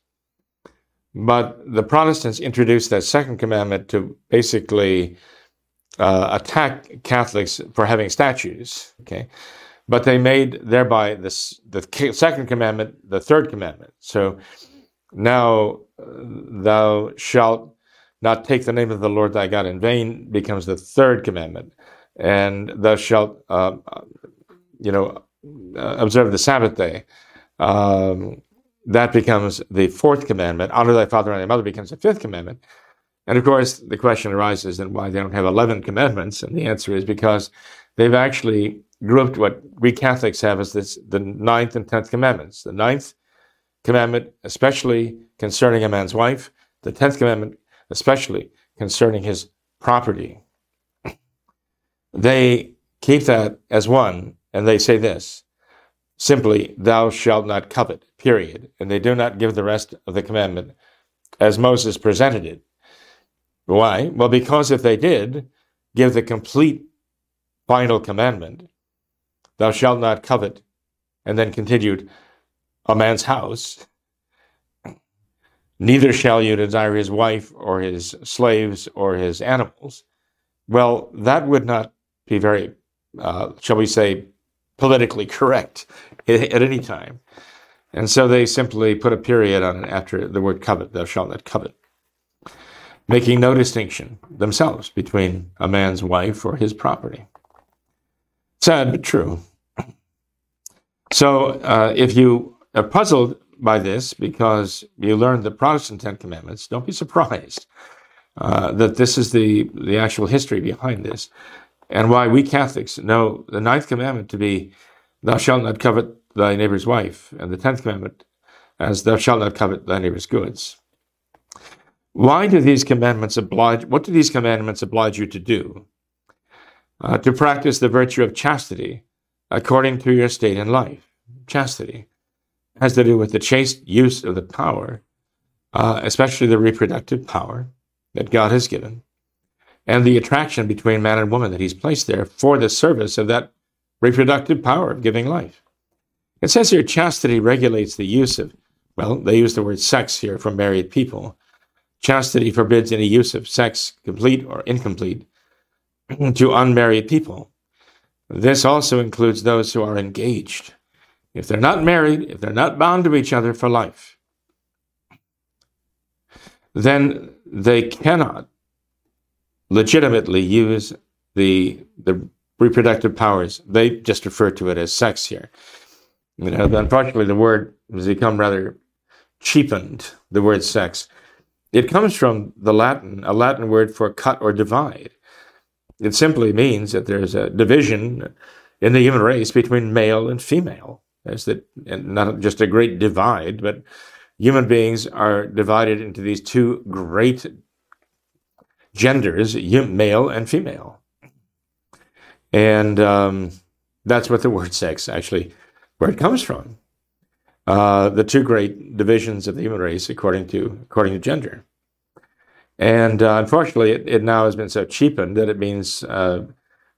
But the Protestants introduced that second commandment to basically uh, attack Catholics for having statues. Okay, but they made thereby this the second commandment the third commandment. So now uh, thou shalt not take the name of the Lord thy God in vain becomes the third commandment, and thou shalt uh, you know uh, observe the Sabbath day. Um, that becomes the fourth commandment. Honor thy father and thy mother becomes the fifth commandment. And of course, the question arises then why they don't have 11 commandments. And the answer is because they've actually grouped what we Catholics have as this, the ninth and tenth commandments. The ninth commandment, especially concerning a man's wife, the tenth commandment, especially concerning his property. They keep that as one, and they say this simply, Thou shalt not covet, period. And they do not give the rest of the commandment as Moses presented it why? Well, because if they did give the complete final commandment, thou shalt not covet, and then continued, a man's house, neither shall you desire his wife or his slaves or his animals. Well, that would not be very, uh, shall we say, politically correct at, any time. And so they simply put a period on it after the word covet, thou shalt not covet making no distinction themselves between a man's wife or his property. Sad but true. So, uh, if you are puzzled by this because you learned the Protestant Ten Commandments, don't be surprised uh, that this is the, the actual history behind this and why we Catholics know the Ninth Commandment to be, Thou shalt not covet thy neighbor's wife, and the Tenth Commandment as, Thou shalt not covet thy neighbor's goods. Why do these commandments oblige, what do these commandments oblige you to do? Uh, to practice the virtue of chastity according to your state in life. Chastity has to do with the chaste use of the power, uh, especially the reproductive power that God has given, and the attraction between man and woman that He's placed there for the service of that reproductive power of giving life. It says here chastity regulates the use of, well, they use the word sex here for married people Chastity forbids any use of sex, complete or incomplete, to unmarried people. This also includes those who are engaged. If they're not married, if they're not bound to each other for life, then they cannot legitimately use the the reproductive powers. They just refer to it as sex here. You know, unfortunately, the word has become rather cheapened. The word sex it comes from the Latin, a Latin word for cut or divide. It simply means that there's a division in the human race between male and female. There's that, and not just a great divide, but human beings are divided into these two great genders, male and female. And um, that's what the word sex actually, where it comes from. Uh, the two great divisions of the human race according to according to gender. And uh, unfortunately, it, it, now has been so cheapened that it means uh,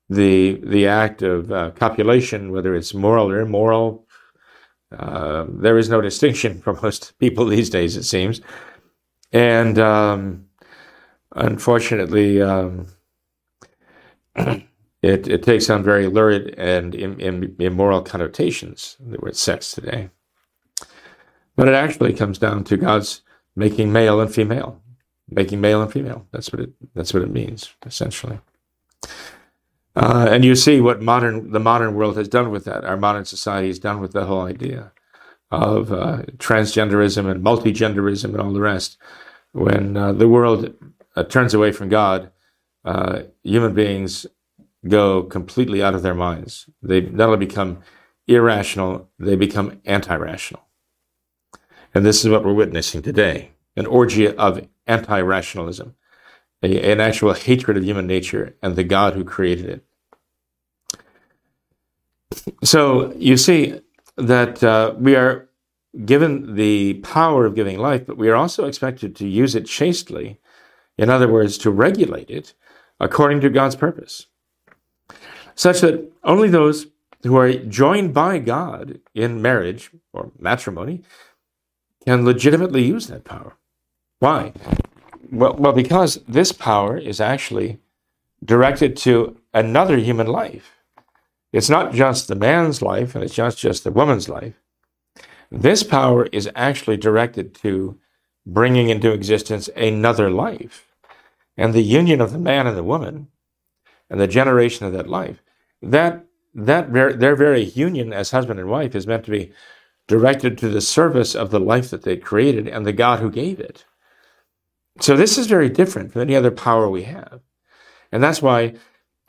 the the act of uh, copulation, whether it's moral or immoral, uh, there is no distinction for most people these days, it seems. And um, unfortunately, um, it, it takes on very lurid and Im, Im, immoral connotations, the word sex today. But it actually comes down to God's making male and female, making male and female. That's what it, that's what it means, essentially. Uh, and you see what modern the modern world has done with that. Our modern society has done with the whole idea of uh, transgenderism and multigenderism and all the rest. When uh, the world uh, turns away from God, uh, human beings go completely out of their minds. They not only become irrational, they become anti-rational. And this is what we're witnessing today an orgy of anti rationalism, an actual hatred of human nature and the God who created it. So you see that uh, we are given the power of giving life, but we are also expected to use it chastely. In other words, to regulate it according to God's purpose such that only those who are joined by God in marriage or matrimony can legitimately use that power. Why? Well, well, because this power is actually directed to another human life. It's not just the man's life and it's not just the woman's life. This power is actually directed to bringing into existence another life. And the union of the man and the woman and the generation of that life that that their very union as husband and wife is meant to be directed to the service of the life that they created and the God who gave it. So this is very different from any other power we have. And that's why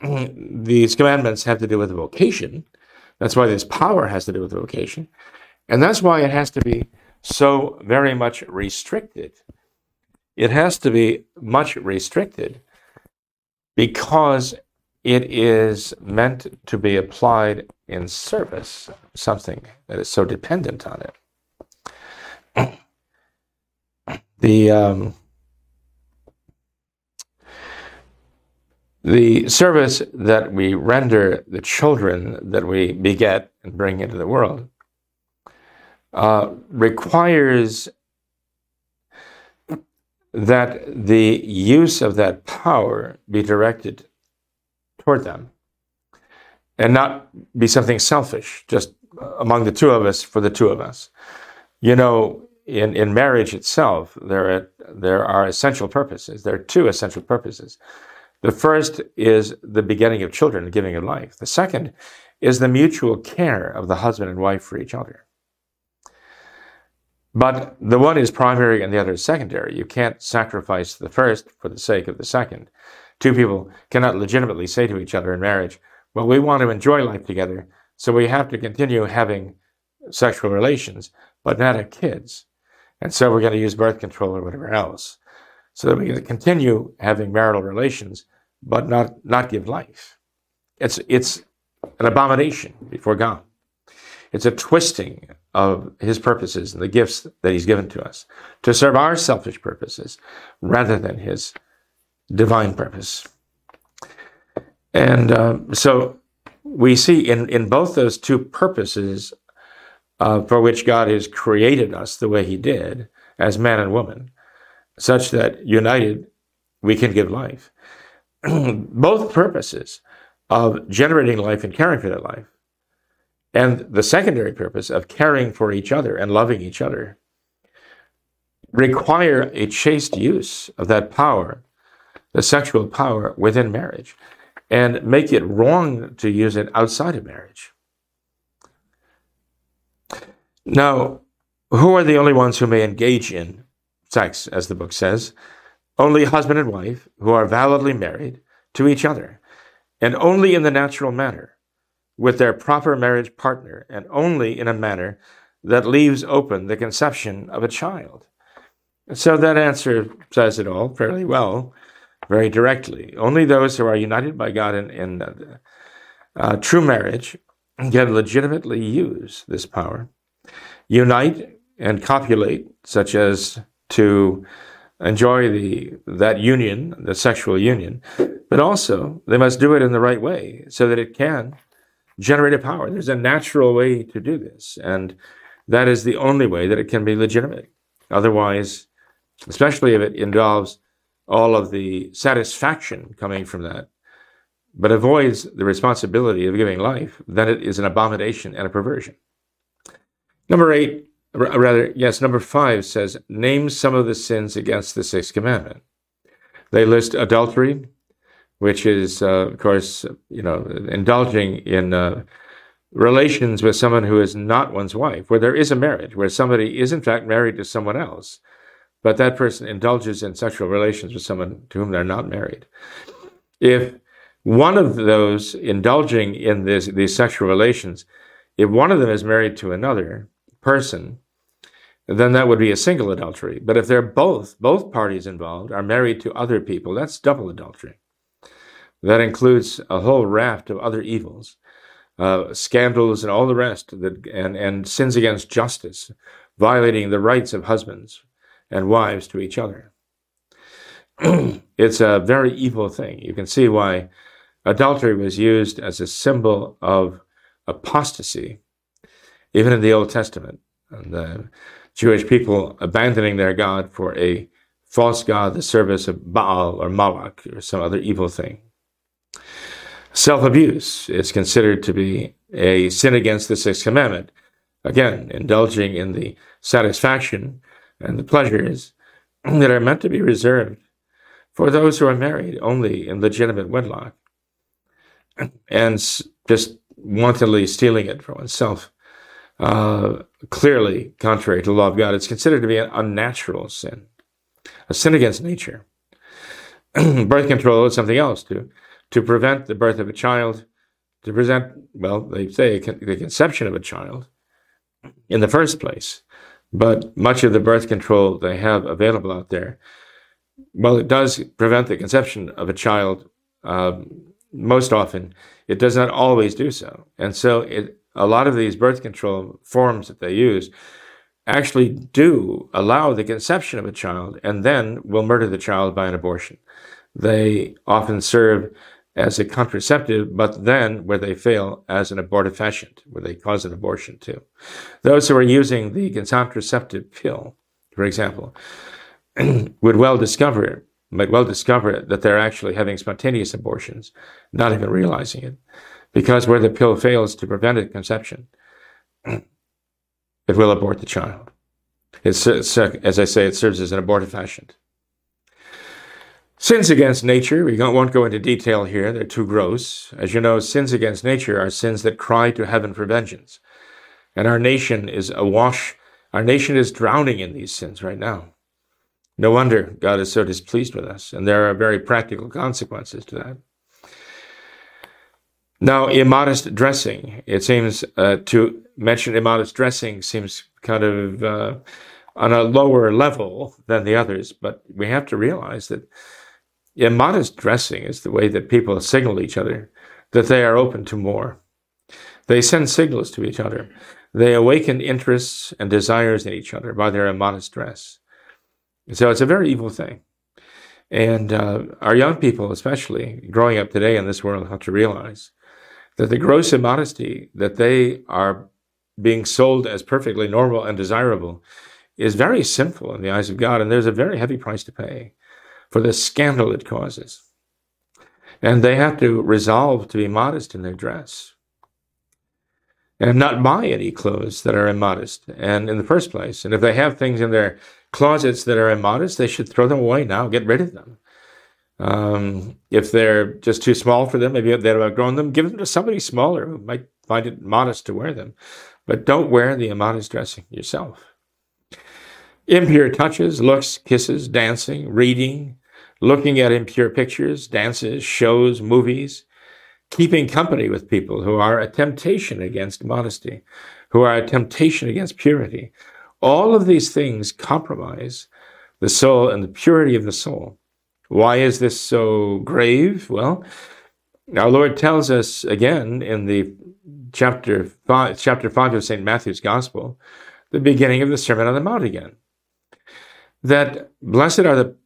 these commandments have to do with vocation. That's why this power has to do with vocation. And that's why it has to be so very much restricted. It has to be much restricted because it is meant to be applied in service, something that is so dependent on it. the um, the service that we render the children that we beget and bring into the world uh, requires that the use of that power be directed toward them and not be something selfish, just among the two of us for the two of us. You know, in, in marriage itself, there are, there are essential purposes. There are two essential purposes. The first is the begetting of children, the giving of life. The second is the mutual care of the husband and wife for each other. But the one is primary and the other is secondary. You can't sacrifice the first for the sake of the second. Two people cannot legitimately say to each other in marriage, well, we want to enjoy life together, so we have to continue having sexual relations, but not have kids. And so we're going to use birth control or whatever else, so that we can continue having marital relations, but not, not give life. It's, it's an abomination before God. It's a twisting of his purposes and the gifts that he's given to us to serve our selfish purposes rather than his divine purpose. And uh, so we see in, in both those two purposes uh, for which God has created us the way He did, as man and woman, such that united we can give life. both purposes of generating life and caring for that life, and the secondary purpose of caring for each other and loving each other, require a chaste use of that power the sexual power within marriage and make it wrong to use it outside of marriage. Now, who are the only ones who may engage in sex, as the book says? Only husband and wife who are validly married to each other, and only in the natural manner, with their proper marriage partner, and only in a manner that leaves open the conception of a child. So that answer says it all fairly well. very directly. Only those who are united by God in, in uh, uh, true marriage can legitimately use this power, unite and copulate, such as to enjoy the that union, the sexual union, but also they must do it in the right way so that it can generate a power. There's a natural way to do this, and that is the only way that it can be legitimate. Otherwise, especially if it involves all of the satisfaction coming from that, but avoids the responsibility of giving life, then it is an abomination and a perversion. Number eight, rather, yes, number five says, name some of the sins against the sixth commandment. They list adultery, which is, uh, of course, you know, indulging in uh, relations with someone who is not one's wife, where there is a marriage, where somebody is in fact married to someone else, but that person indulges in sexual relations with someone to whom they're not married. If one of those indulging in this, these sexual relations, if one of them is married to another person, then that would be a single adultery. But if they're both, both parties involved are married to other people, that's double adultery. That includes a whole raft of other evils, uh, scandals and all the rest, that, and, and sins against justice, violating the rights of husbands and wives to each other. it's a very evil thing. You can see why adultery was used as a symbol of apostasy, even in the Old Testament. And the Jewish people abandoning their God for a false God, the service of Baal or Moloch or some other evil thing. Self abuse is considered to be a sin against the sixth commandment. Again, indulging in the satisfaction and the pleasures that are meant to be reserved for those who are married only in legitimate wedlock and just wantonly stealing it for oneself. Uh, clearly contrary to the law of God. It's considered to be an unnatural sin, a sin against nature. birth control is something else to to prevent the birth of a child, to present well, they say the conception of a child in the first place. But much of the birth control they have available out there, well, it does prevent the conception of a child um, most often, it does not always do so. And so it, a lot of these birth control forms that they use actually do allow the conception of a child and then will murder the child by an abortion. They often serve as a contraceptive, but then where they fail as an abortifacient, where they cause an abortion too. Those who are using the contraceptive pill, for example, would well discover might well discover that they're actually having spontaneous abortions, not even realizing it. Because where the pill fails to prevent a conception, it will abort the child. It's, it's, as I say, it serves as an abortifacient. Sins against nature, we won't go into detail here, they're too gross. As you know, sins against nature are sins that cry to heaven for vengeance. And our nation is awash, our nation is drowning in these sins right now. No wonder God is so displeased with us, and there are very practical consequences to that. Now, immodest dressing. It seems uh, to mention immodest dressing seems kind of uh, on a lower level than the others, but we have to realize that immodest dressing is the way that people signal each other that they are open to more. They send signals to each other. They awaken interests and desires in each other by their immodest dress. So it's a very evil thing. And uh, our young people, especially growing up today in this world, have to realize that the gross immodesty that they are being sold as perfectly normal and desirable is very sinful in the eyes of God. And there's a very heavy price to pay for the scandal it causes. And they have to resolve to be modest in their dress and not buy any clothes that are immodest and in the first place. And if they have things in their closets that are immodest, they should throw them away now, get rid of them. Um, if they're just too small for them, maybe they've outgrown them, give them to somebody smaller who might find it modest to wear them. But don't wear the immodest dressing yourself. Impure touches, looks, kisses, dancing, reading, looking at impure pictures, dances, shows, movies, keeping company with people who are a temptation against modesty, who are a temptation against purity, all of these things compromise the soul and the purity of the soul. Why is this so grave? Well, our Lord tells us again in the chapter five, chapter five of St. Matthew's Gospel, the beginning of the Sermon on the Mount again, that blessed are the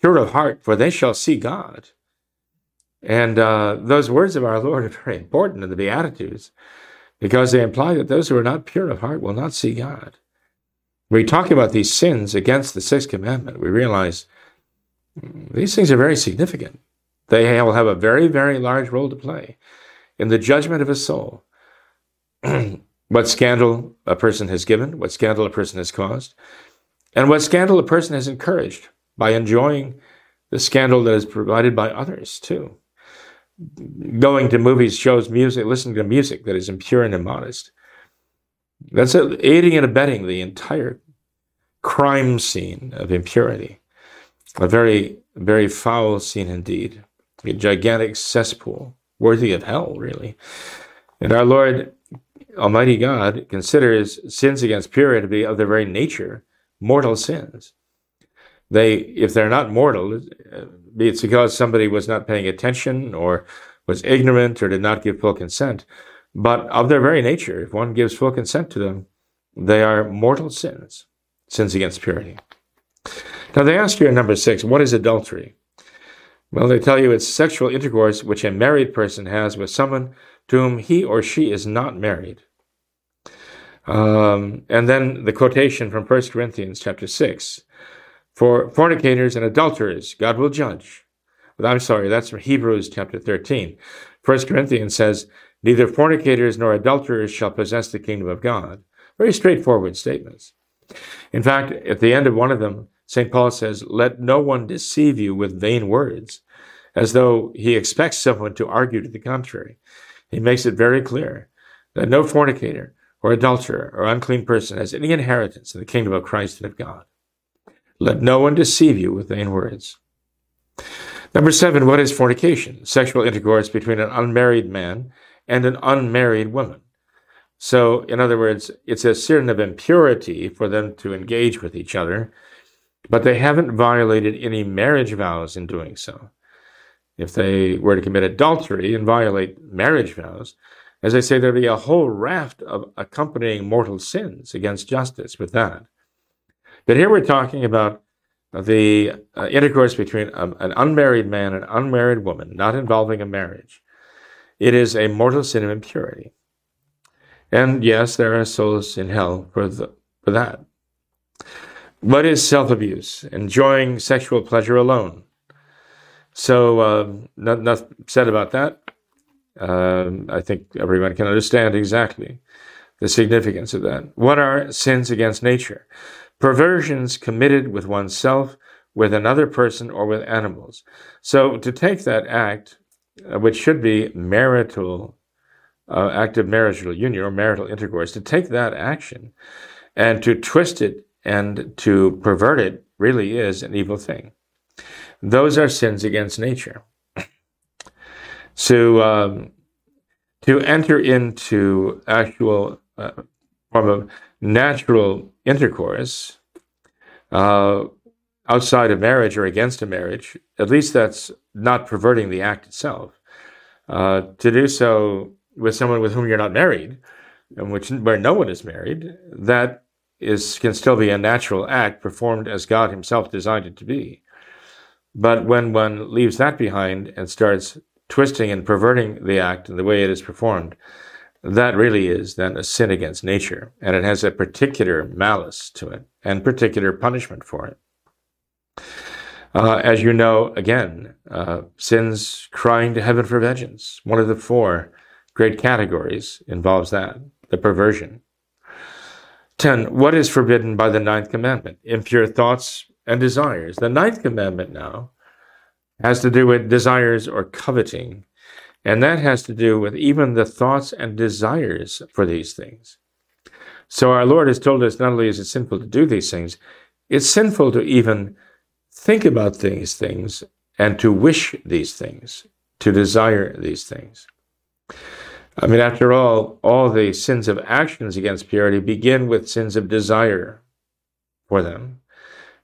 pure of heart, for they shall see God. And uh, those words of our Lord are very important in the Beatitudes because they imply that those who are not pure of heart will not see God. When we talk about these sins against the sixth commandment, we realize these things are very significant. They will have a very, very large role to play in the judgment of a soul. what scandal a person has given, what scandal a person has caused, and what scandal a person has encouraged by enjoying the scandal that is provided by others, too going to movies, shows, music, listening to music that is impure and immodest. That's aiding and abetting the entire crime scene of impurity. A very, very foul scene indeed. A gigantic cesspool, worthy of hell, really. And our Lord, Almighty God, considers sins against purity to be of the very nature mortal sins. They, if they're not mortal, uh, be it because somebody was not paying attention or was ignorant or did not give full consent, but of their very nature, if one gives full consent to them, they are mortal sins, sins against purity. Now they ask you in number six, what is adultery? Well, they tell you it's sexual intercourse which a married person has with someone to whom he or she is not married. Um, and then the quotation from 1 Corinthians chapter 6 for fornicators and adulterers, God will judge. But I'm sorry, that's from Hebrews chapter 13. 1 Corinthians says, Neither fornicators nor adulterers shall possess the kingdom of God. Very straightforward statements. In fact, at the end of one of them, St. Paul says, Let no one deceive you with vain words, as though he expects someone to argue to the contrary. He makes it very clear that no fornicator or adulterer or unclean person has any inheritance in the kingdom of Christ and of God. Let no one deceive you with vain words. Number seven, what is fornication? Sexual intercourse between an unmarried man and an unmarried woman. So, in other words, it's a sin of impurity for them to engage with each other, but they haven't violated any marriage vows in doing so. If they were to commit adultery and violate marriage vows, as I say, there'd be a whole raft of accompanying mortal sins against justice with that. But here we're talking about the uh, intercourse between um, an unmarried man and an unmarried woman, not involving a marriage. It is a mortal sin of impurity. And yes, there are souls in hell for, the, for that. What is self abuse? Enjoying sexual pleasure alone. So, uh, not, not said about that. Uh, I think everyone can understand exactly the significance of that. What are sins against nature? perversions committed with oneself, with another person, or with animals. So to take that act, uh, which should be marital, uh, act of marital union or marital intercourse, to take that action and to twist it and to pervert it really is an evil thing. Those are sins against nature. So um, to enter into actual uh, form of natural intercourse uh, outside of marriage or against a marriage, at least that's not perverting the act itself. Uh, to do so with someone with whom you're not married, and which where no one is married, that is can still be a natural act performed as God Himself designed it to be. But when one leaves that behind and starts twisting and perverting the act and the way it is performed, that really is then a sin against nature, and it has a particular malice to it and particular punishment for it. Uh, as you know, again, uh, sins crying to heaven for vengeance. One of the four great categories involves that the perversion. 10. What is forbidden by the ninth commandment? Impure thoughts and desires. The ninth commandment now has to do with desires or coveting and that has to do with even the thoughts and desires for these things. So our Lord has told us not only is it sinful to do these things, it's sinful to even think about these things and to wish these things, to desire these things. I mean, after all, all the sins of actions against purity begin with sins of desire for them.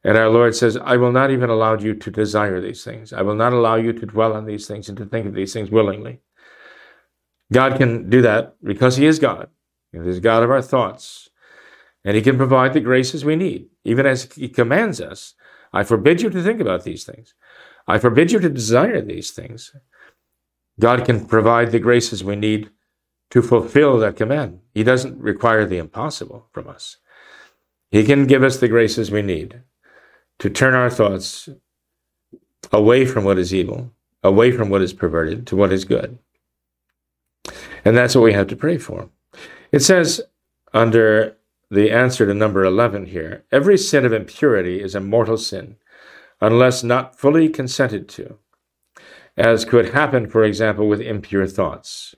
And our Lord says, I will not even allow you to desire these things. I will not allow you to dwell on these things and to think of these things willingly. God can do that because He is God. He is God of our thoughts. And He can provide the graces we need, even as He commands us. I forbid you to think about these things. I forbid you to desire these things. God can provide the graces we need to fulfill that command. He doesn't require the impossible from us. He can give us the graces we need to turn our thoughts away from what is evil, away from what is perverted, to what is good. And that's what we have to pray for. It says under the answer to number 11 here every sin of impurity is a mortal sin, unless not fully consented to, as could happen, for example, with impure thoughts.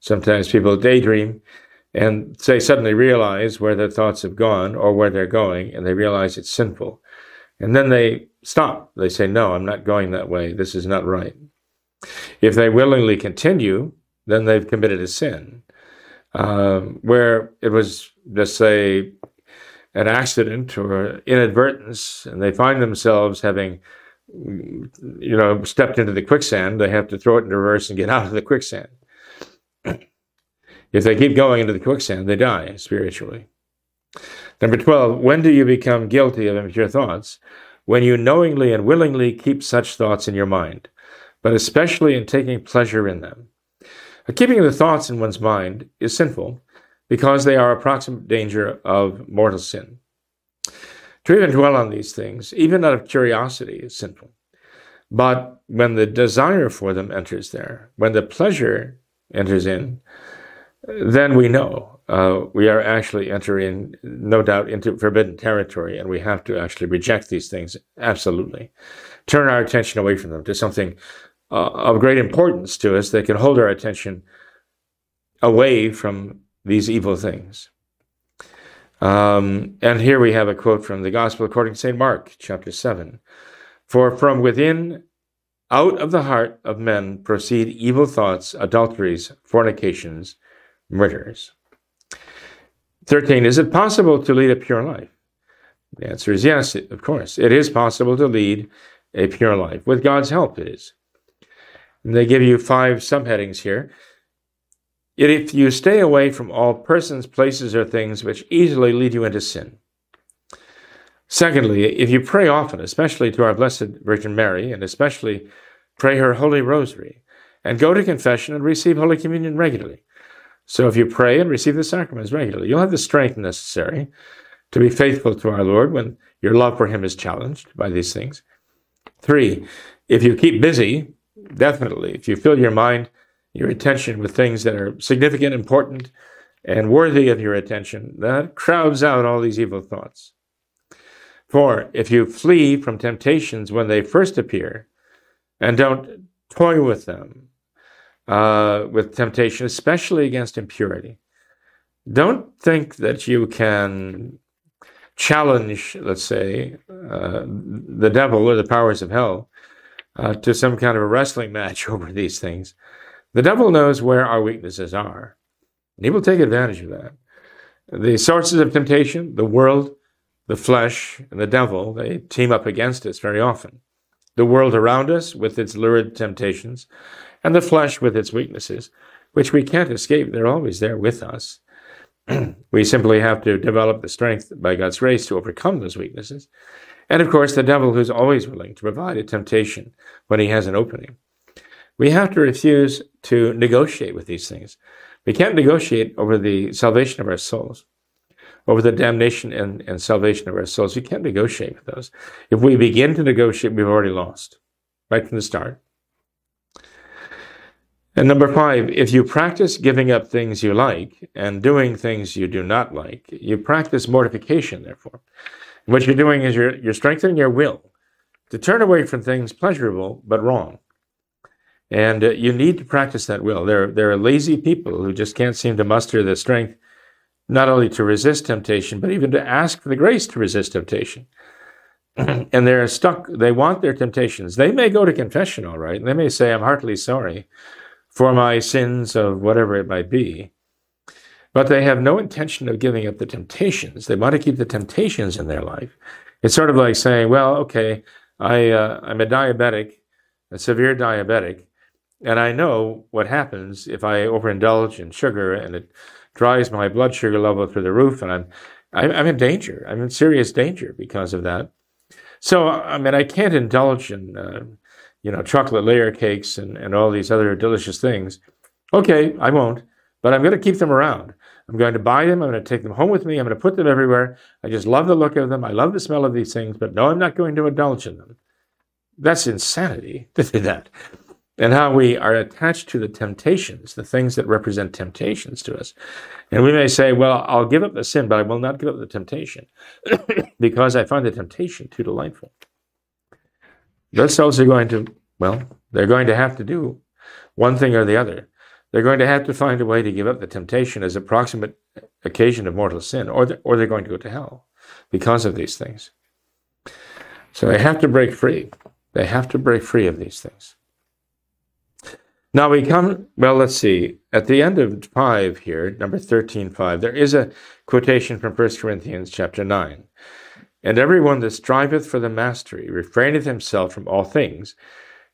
Sometimes people daydream and say suddenly realize where their thoughts have gone or where they're going, and they realize it's sinful. And then they stop. They say, No, I'm not going that way. This is not right. If they willingly continue, then they've committed a sin. Um, where it was, just say, an accident or inadvertence, and they find themselves having, you know, stepped into the quicksand, they have to throw it in reverse and get out of the quicksand. if they keep going into the quicksand, they die spiritually. Number 12, when do you become guilty of impure thoughts? When you knowingly and willingly keep such thoughts in your mind, but especially in taking pleasure in them. Keeping the thoughts in one's mind is sinful because they are a proximate danger of mortal sin. To even dwell on these things, even out of curiosity, is sinful. But when the desire for them enters there, when the pleasure enters in, then we know uh, we are actually entering, no doubt, into forbidden territory, and we have to actually reject these things absolutely. Turn our attention away from them to something uh, of great importance to us that can hold our attention away from these evil things. Um, and here we have a quote from the Gospel according to St. Mark, chapter 7. For from within, out of the heart of men proceed evil thoughts, adulteries, fornications, murders. 13. Is it possible to lead a pure life? The answer is yes, of course. It is possible to lead a pure life. With God's help, it is. And they give you five subheadings here. Yet if you stay away from all persons, places, or things which easily lead you into sin. Secondly, if you pray often, especially to our Blessed Virgin Mary, and especially pray her Holy Rosary, and go to confession and receive Holy Communion regularly, so if you pray and receive the sacraments regularly, you'll have the strength necessary to be faithful to our Lord when your love for Him is challenged by these things. Three, if you keep busy, definitely, if you fill your mind, your attention with things that are significant, important, and worthy of your attention, that crowds out all these evil thoughts. Four, if you flee from temptations when they first appear and don't toy with them, uh, with temptation, especially against impurity. Don't think that you can challenge, let's say, uh, the devil or the powers of hell uh, to some kind of a wrestling match over these things. The devil knows where our weaknesses are, and he will take advantage of that. The sources of temptation, the world, the flesh, and the devil, they team up against us very often. The world around us with its lurid temptations, and the flesh with its weaknesses, which we can't escape. They're always there with us. we simply have to develop the strength by God's grace to overcome those weaknesses. And of course, the devil who's always willing to provide a temptation when he has an opening. We have to refuse to negotiate with these things. We can't negotiate over the salvation of our souls, over the damnation and, and salvation of our souls. We can't negotiate with those. If we begin to negotiate, we've already lost right from the start. And number five, if you practice giving up things you like and doing things you do not like, you practice mortification, therefore. What you're doing is you're, you're strengthening your will to turn away from things pleasurable but wrong. And uh, you need to practice that will. There, there are lazy people who just can't seem to muster the strength not only to resist temptation, but even to ask for the grace to resist temptation. and they're stuck, they want their temptations. They may go to confession, all right. They may say, I'm heartily sorry for my sins of whatever it might be. But they have no intention of giving up the temptations. They want to keep the temptations in their life. It's sort of like saying, well, okay, I, uh, I'm a diabetic, a severe diabetic, and I know what happens if I overindulge in sugar and it drives my blood sugar level through the roof, and I'm, I'm in danger. I'm in serious danger because of that. So, I mean, I can't indulge in, uh, you know, chocolate layer cakes and, and all these other delicious things. Okay, I won't, but I'm going to keep them around. I'm going to buy them. I'm going to take them home with me. I'm going to put them everywhere. I just love the look of them. I love the smell of these things, but no, I'm not going to indulge in them. That's insanity to do that. And how we are attached to the temptations, the things that represent temptations to us. And we may say, well, I'll give up the sin, but I will not give up the temptation because I find the temptation too delightful. Those souls are going to, well, they're going to have to do one thing or the other. They're going to have to find a way to give up the temptation as a proximate occasion of mortal sin, or, or they're going to go to hell because of these things. So they have to break free. They have to break free of these things. Now we come, well, let's see. At the end of 5 here, number 13, 5, there is a quotation from 1 Corinthians chapter 9. And everyone that striveth for the mastery refraineth himself from all things,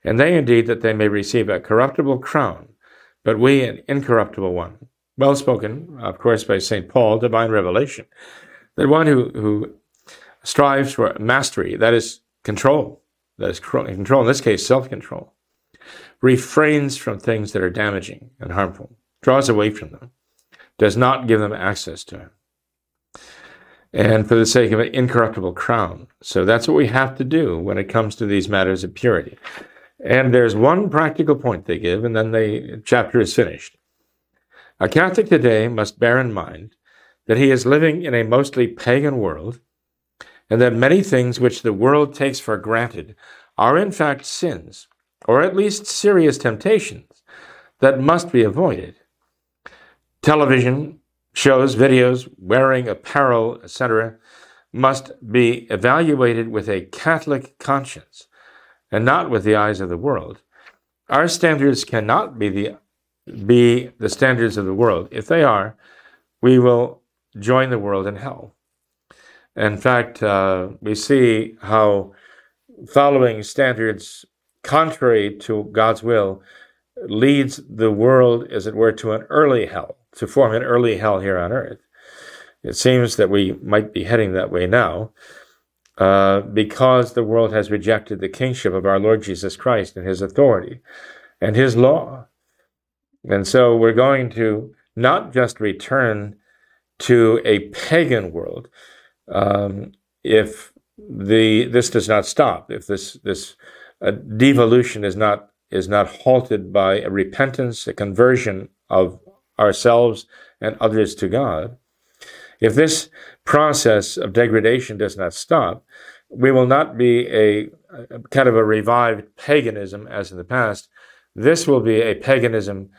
and they indeed that they may receive a corruptible crown, but we an incorruptible one. Well spoken, of course, by St. Paul, divine revelation. That one who, who strives for mastery, that is control, that is control, in this case, self control, refrains from things that are damaging and harmful, draws away from them, does not give them access to him. And for the sake of an incorruptible crown. So that's what we have to do when it comes to these matters of purity. And there's one practical point they give, and then the chapter is finished. A Catholic today must bear in mind that he is living in a mostly pagan world, and that many things which the world takes for granted are in fact sins, or at least serious temptations that must be avoided. Television, shows, videos, wearing apparel, etc., must be evaluated with a Catholic conscience and not with the eyes of the world. Our standards cannot be the be the standards of the world. If they are, we will join the world in hell. In fact, uh, we see how following standards contrary to God's will leads the world, as it were, to an early hell, to form an early hell here on earth. It seems that we might be heading that way now. Uh, because the world has rejected the kingship of our Lord Jesus Christ and his authority and his law. And so we're going to not just return to a pagan world um, if the this does not stop, if this this uh, devolution is not is not halted by a repentance, a conversion of ourselves and others to God, if this process of degradation does not stop, we will not be a, a, kind of a revived paganism as in the past. This will be a paganism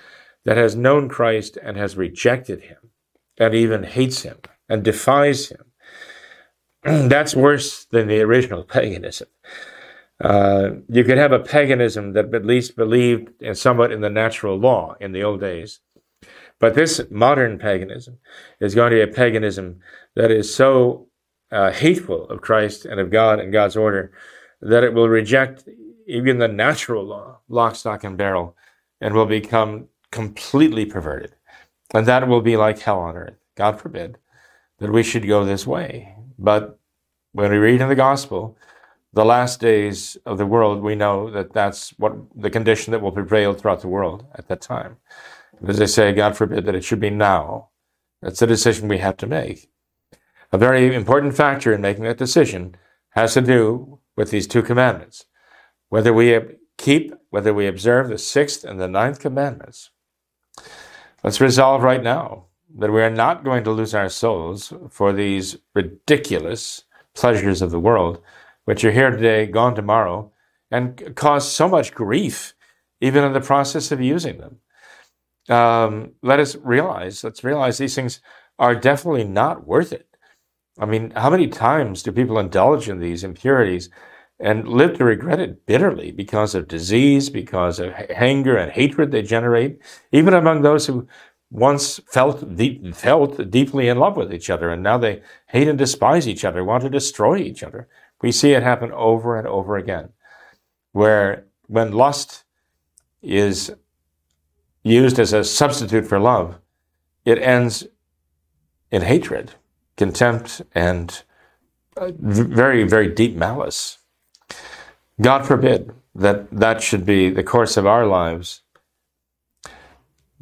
that has known Christ and has rejected him and even hates him and defies him. That's worse than the original paganism. Uh, you could have a paganism that at least believed in somewhat in the natural law in the old days, but this modern paganism is going to be a paganism that is so uh, hateful of Christ and of God and God's order that it will reject even the natural law, lock, stock, and barrel, and will become completely perverted. And that will be like hell on earth. God forbid that we should go this way. But when we read in the gospel, the last days of the world, we know that that's what the condition that will prevail throughout the world at that time. As I say, God forbid that it should be now. That's a decision we have to make. A very important factor in making that decision has to do with these two commandments. Whether we keep, whether we observe the sixth and the ninth commandments. Let's resolve right now that we are not going to lose our souls for these ridiculous pleasures of the world, which are here today, gone tomorrow, and cause so much grief even in the process of using them um, let us realize, let's realize these things are definitely not worth it. I mean, how many times do people indulge in these impurities and live to regret it bitterly because of disease, because of anger and hatred they generate, even among those who once felt deep, felt deeply in love with each other, and now they hate and despise each other, want to destroy each other. We see it happen over and over again, where when lust is used as a substitute for love, it ends in hatred, contempt, and uh, very, very deep malice. God forbid that that should be the course of our lives.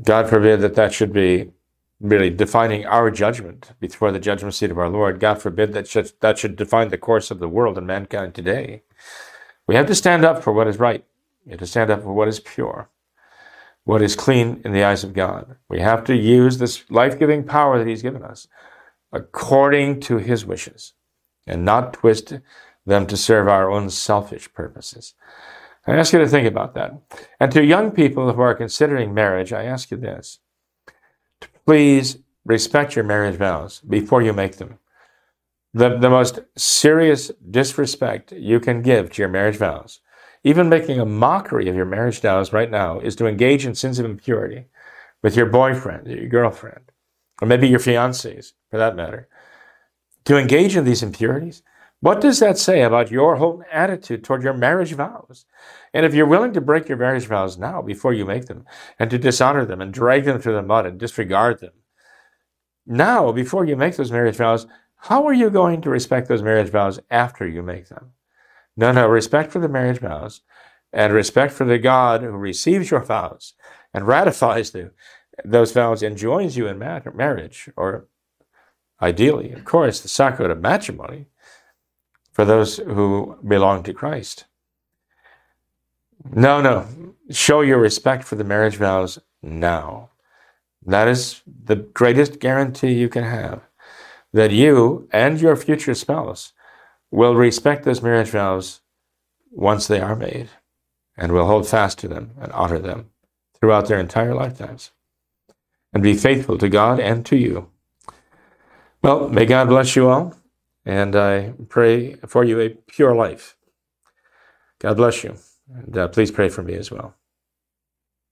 God forbid that that should be really defining our judgment before the judgment seat of our Lord. God forbid that should, that should define the course of the world and mankind today. We have to stand up for what is right. We have to stand up for what is pure, what is clean in the eyes of God. We have to use this life giving power that He's given us according to His wishes and not twist them to serve our own selfish purposes. I ask you to think about that. And to young people who are considering marriage, I ask you this Please respect your marriage vows before you make them. The, the most serious disrespect you can give to your marriage vows, even making a mockery of your marriage vows right now, is to engage in sins of impurity with your boyfriend, your girlfriend, or maybe your fiancés, for that matter. To engage in these impurities, what does that say about your whole attitude toward your marriage vows? And if you're willing to break your marriage vows now before you make them, and to dishonor them and drag them through the mud and disregard them, now before you make those marriage vows, how are you going to respect those marriage vows after you make them? No, no, respect for the marriage vows and respect for the God who receives your vows and ratifies the, those vows and joins you in marriage, or ideally, of course, the sacrament of matrimony for those who belong to Christ. No, no. Show your respect for the marriage vows now. That is the greatest guarantee you can have that you and your future spouse will respect those marriage vows once they are made and will hold fast to them and honor them throughout their entire lifetimes and be faithful to God and to you. Well, may God bless you all, and I pray for you a pure life. God bless you. And uh, please pray for me as well.